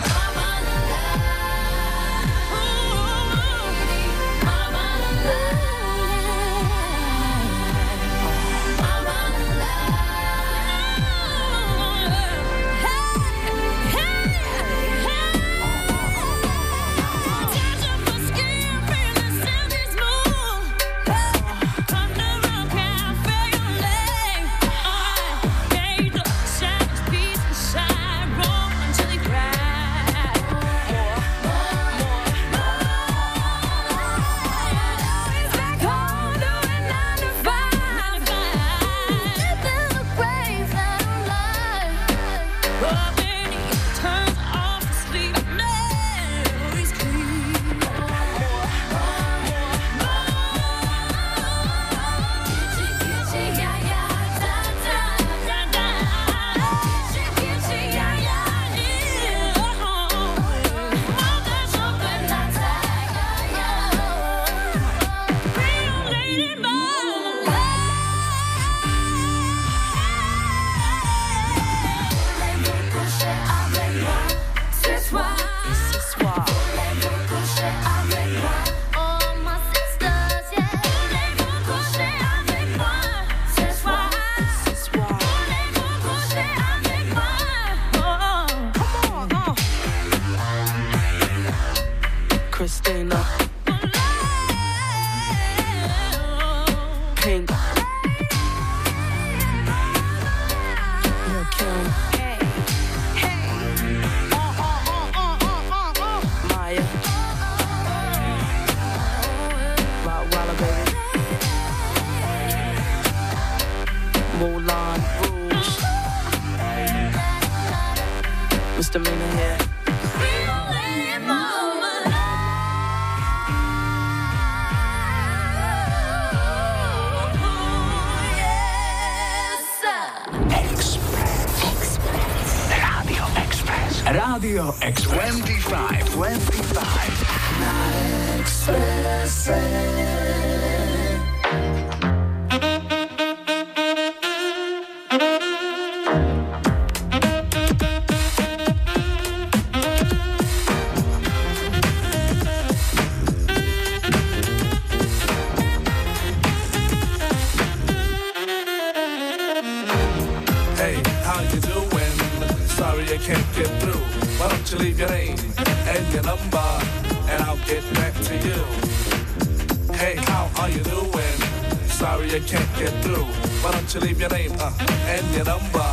And your number,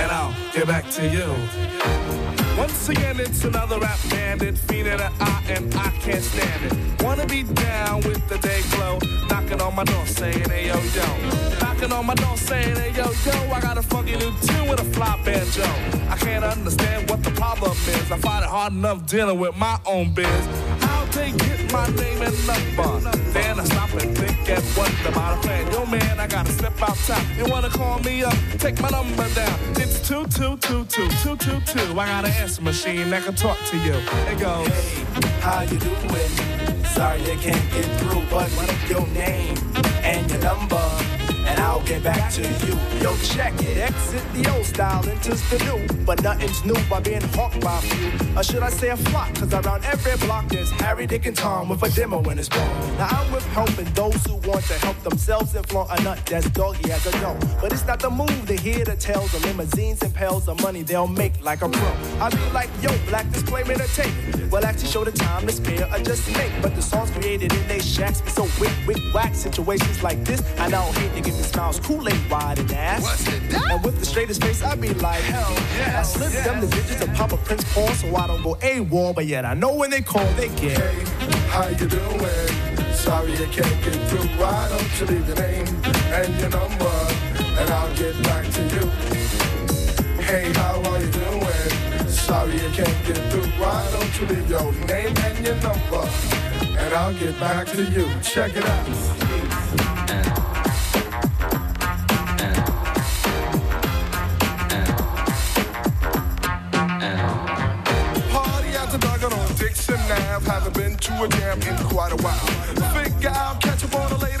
and I'll get back to you. Once again, it's another rap bandit, feeding an eye, and I can't stand it. Wanna be down with the day glow, knocking on my door saying, hey yo yo. Knocking on my door saying, hey yo yo, I got a funky new tune with a fly banjo. I can't understand what the problem is. I find it hard enough dealing with my own biz. How they get my name and number? Then I stop and think and wonder about a plan. Yo man, I gotta step outside. You wanna call me up? Take my number down. It's two two two two two two two. I got an answer machine that can talk to you. It goes. Hey, how you doing? Sorry I can't get through, but leave your name and your number, I'll get back to you. Yo, check it. Exit the old style, enters the new, but nothing's new by being hawked by a few. Or should I say a flock? Cause around every block there's Harry, Dick, and Tom with a demo in his palm. Now I'm with helping those who want to help themselves and flaunt a nut that's doggy as a dough. But it's not the move to hear the tales of limousines and pails of money they'll make like a pro. I be like, yo, black display made a tape. Well, actually show the time to spare or just make. But the songs created in they shacks be so wick, wick, whack. Situations like this, I now hate to give me smiles, Kool-Aid wide and ass. And with the straightest face, I be like, hell yeah. I slip them the digits of Papa Prince Paul so I don't go AWOL, but yet I know when they call, they get. how you doing? Sorry I can't get through. Why don't you leave your name and your number, and I'll get back to you. Hey, how are you doing? Sorry I can't get through. Why don't you leave your name and your number, and I'll get back to you. Check it out. Haven't been to a jam in quite a while. Figure out, catch up on latest style.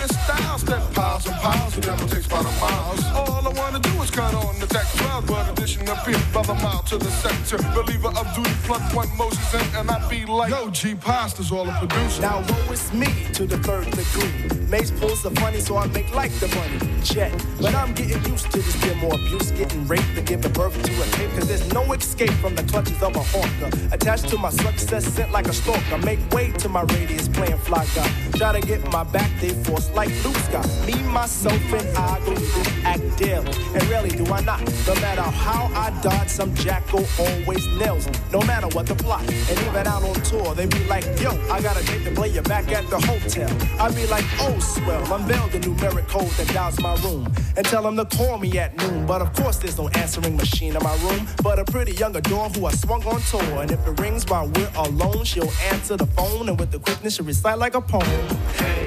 Piles and piles, the devil takes by the miles. All I wanna do is cut on the deck 12, but addition appears by the mile to the sector. Believer of duty, plug one Moses in, and I be like, Yo, G Pasta's all a producer. Now woe is me to the third degree. Mace pulls the funny, so I make like the money. Check. But I'm getting used to this bit more abuse, getting raped and giving birth to a tape. Cause there's no escape from the clutches of a hawker. Attached to my success, sent like a stalker. Make way to my radius, playing fly guy. Try to get my back, they force like Luke Scott. Me, myself, and I go act daily. And really, do I not. No matter how I dodge, some jackal always nails me. No matter what the plot. And even out on tour, they be like, yo, I got a date to play you back at the hotel. I be like, oh, swell, unveil the numeric code that dials my room. And tell them to call me at noon. But of course, there's no answering machine in my room. But a pretty young adore who I swung on tour. And if it rings while we're alone, she'll answer the phone. And with the quickness, she'll recite like a poem. Hey,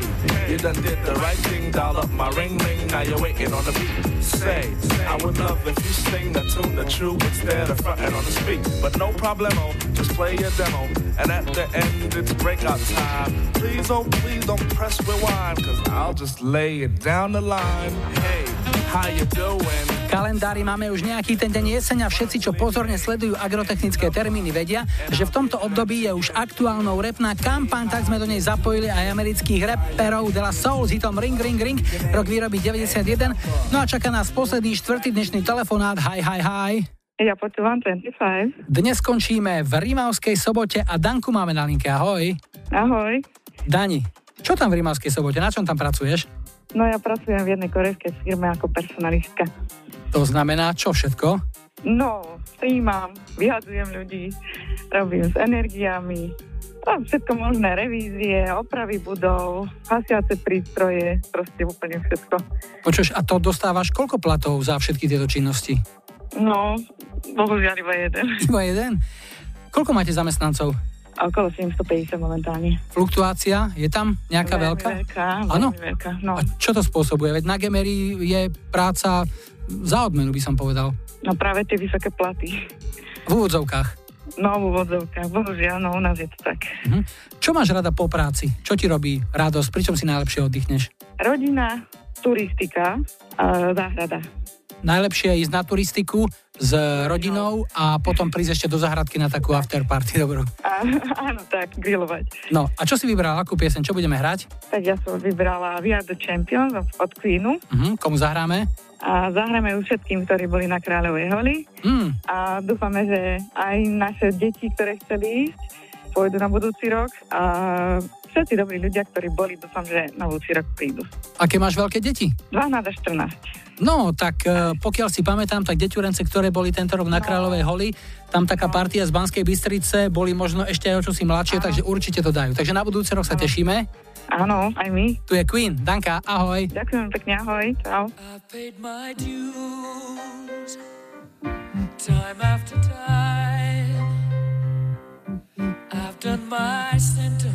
you done did the right thing, dial up my ring ring. Now you're waiting on the beat. Say, I would love if you sing the tune the true instead of fronting on the speak. But no problemo, just play your demo. And at the end, it's breakout time. Please, oh, please don't press rewind, cause I'll just lay it down the line. Hey? Kalendári máme už nejaký ten deň jeseň a všetci, čo pozorne sledujú agrotechnické termíny, vedia, že v tomto období je už aktuálnou repná kampaň, tak sme do nej zapojili aj amerických rapperov De La Soul s hitom Ring Ring Ring, rok výroby 91. No a čaká nás posledný štvrtý dnešný telefonát. Hi, hi, hi. Ja počúvam 25. Dnes skončíme v Rímavskej sobote a Danku máme na linke. Ahoj. Ahoj. Dani, čo tam v Rímavskej sobote? Na čom tam pracuješ? No ja pracujem v jednej korejskej firme ako personalistka. To znamená čo všetko? No, príjmam, vyhadzujem ľudí, robím s energiami, a všetko možné, revízie, opravy budov, hasiace prístroje, proste úplne všetko. Počuš, a to dostávaš koľko platov za všetky tieto činnosti? No, bohužiaľ iba jeden. Iba jeden? Koľko máte zamestnancov? Okolo 750 momentálne. Fluktuácia je tam nejaká Veľmi veľká? Veľká, veľmi veľká, no. A čo to spôsobuje? Veď na Gemery je práca za odmenu, by som povedal. No práve tie vysoké platy. V úvodzovkách. No, v úvodzovkách, bohužiaľ, no u nás je to tak. Mhm. Čo máš rada po práci? Čo ti robí radosť? Pričom si najlepšie oddychneš? Rodina, turistika, záhrada. Najlepšie je ísť na turistiku s rodinou a potom prísť ešte do zahradky na takú afterparty, dobro. A, áno, tak, grillovať. No, a čo si vybral? Akú piesen? Čo budeme hrať? Tak ja som vybrala We Are the Champions od- Queenu Mhm, komu zahráme? a zahráme ju všetkým, ktorí boli na Kráľovej holi Mm, a dúfame, že aj naše deti, ktoré chceli ísť, pôjdu na budúci rok a všetci dobrí ľudia, ktorí boli, dúfam, že na budúci rok prídu. aké máš veľké deti? 12 až 14. No, tak e, pokiaľ si pamätám, tak deťurence, ktoré boli tento rok na Kráľovej holi, tam taká partia z Banskej Bystrice, boli možno ešte aj o čosi mladšie, takže určite to dajú. Takže na budúci rok sa tešíme. Áno, aj my. Tu je Queen. Danka, ahoj. Ďakujem pekne, ahoj. Čau. dues time after time. I've done my sentence,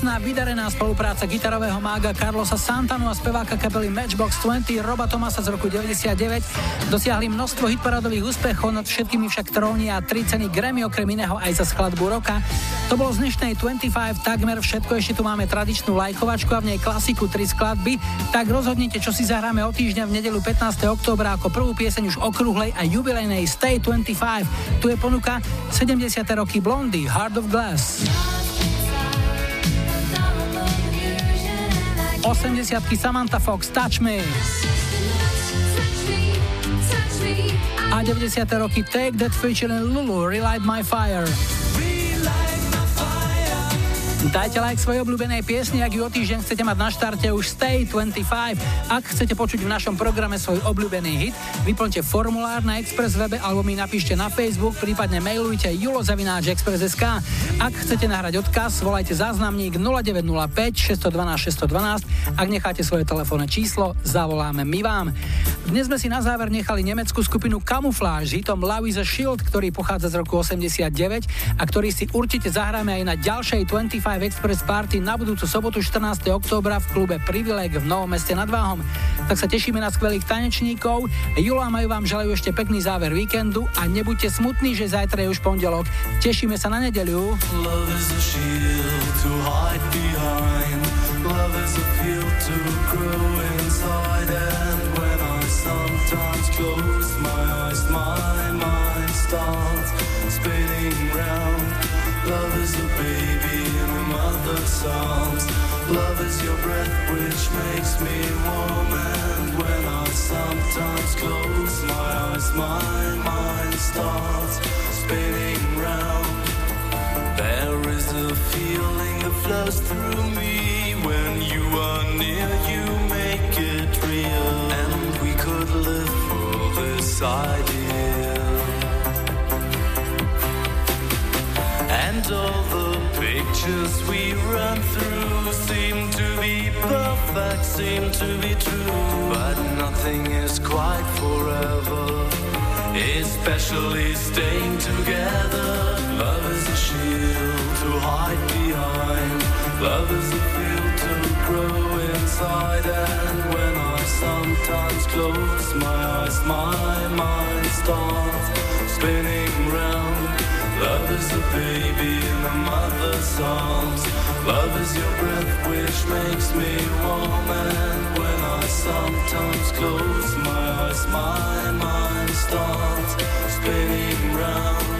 Krásna, vydarená spolupráca gitarového mága Carlosa Santanu a speváka kapely Matchbox 20 Roba Tomasa z roku 99. Dosiahli množstvo hitparadových úspechov, nad všetkými však trónia tri ceny Grammy okrem iného aj za skladbu roka. To bolo z dnešnej 25 takmer všetko, ešte tu máme tradičnú lajkovačku a v nej klasiku tri skladby, tak rozhodnite, čo si zahráme o týždeň v nedelu 15. októbra ako prvú pieseň už okrúhlej a jubilejnej Stay 25. Tu je ponuka 70. roky Blondy, Heart of Glass. 80 Samantha Fox, Touch Me. A 90. roky Take That featuring Lulu, Relight My Fire. Dajte like svojej obľúbenej piesni, ak ju o týždeň chcete mať na štarte už Stay 25. Ak chcete počuť v našom programe svoj obľúbený hit, vyplňte formulár na Express webe alebo mi napíšte na Facebook, prípadne mailujte julozavináčexpress.sk. Ak chcete nahrať odkaz, volajte záznamník 0905 612 612. Ak necháte svoje telefónne číslo, zavoláme my vám. Dnes sme si na záver nechali nemeckú skupinu Camouflage hitom Love is a Shield, ktorý pochádza z roku 89 a ktorý si určite zahráme aj na ďalšej 25 Express Party na budúcu sobotu 14. októbra v klube Privileg v Novom meste nad Váhom. Tak sa tešíme na skvelých tanečníkov. Julo a Maju vám želajú ešte pekný záver víkendu a nebuďte smutní, že zajtra je už pondelok. Tešíme sa na nedeľu. Love is a shield to hide behind. Is a field to grow inside. And when I sometimes close my eyes, my mind starts spinning round. Love is a baby in a mother's arms. Love is your breath which makes me warm. And when I sometimes close my eyes, my mind starts spinning round. There is a feeling that flows through me ideal. And all the pictures we run through seem to be perfect, seem to be true. But nothing is quite forever, especially staying together. Love is a shield to hide behind, love is a field to grow inside. And when I sometimes close my eyes, my mind starts spinning round. Love is a baby in the mother's arms. Love is your breath which makes me warm. And when I sometimes close my eyes, my mind starts spinning round.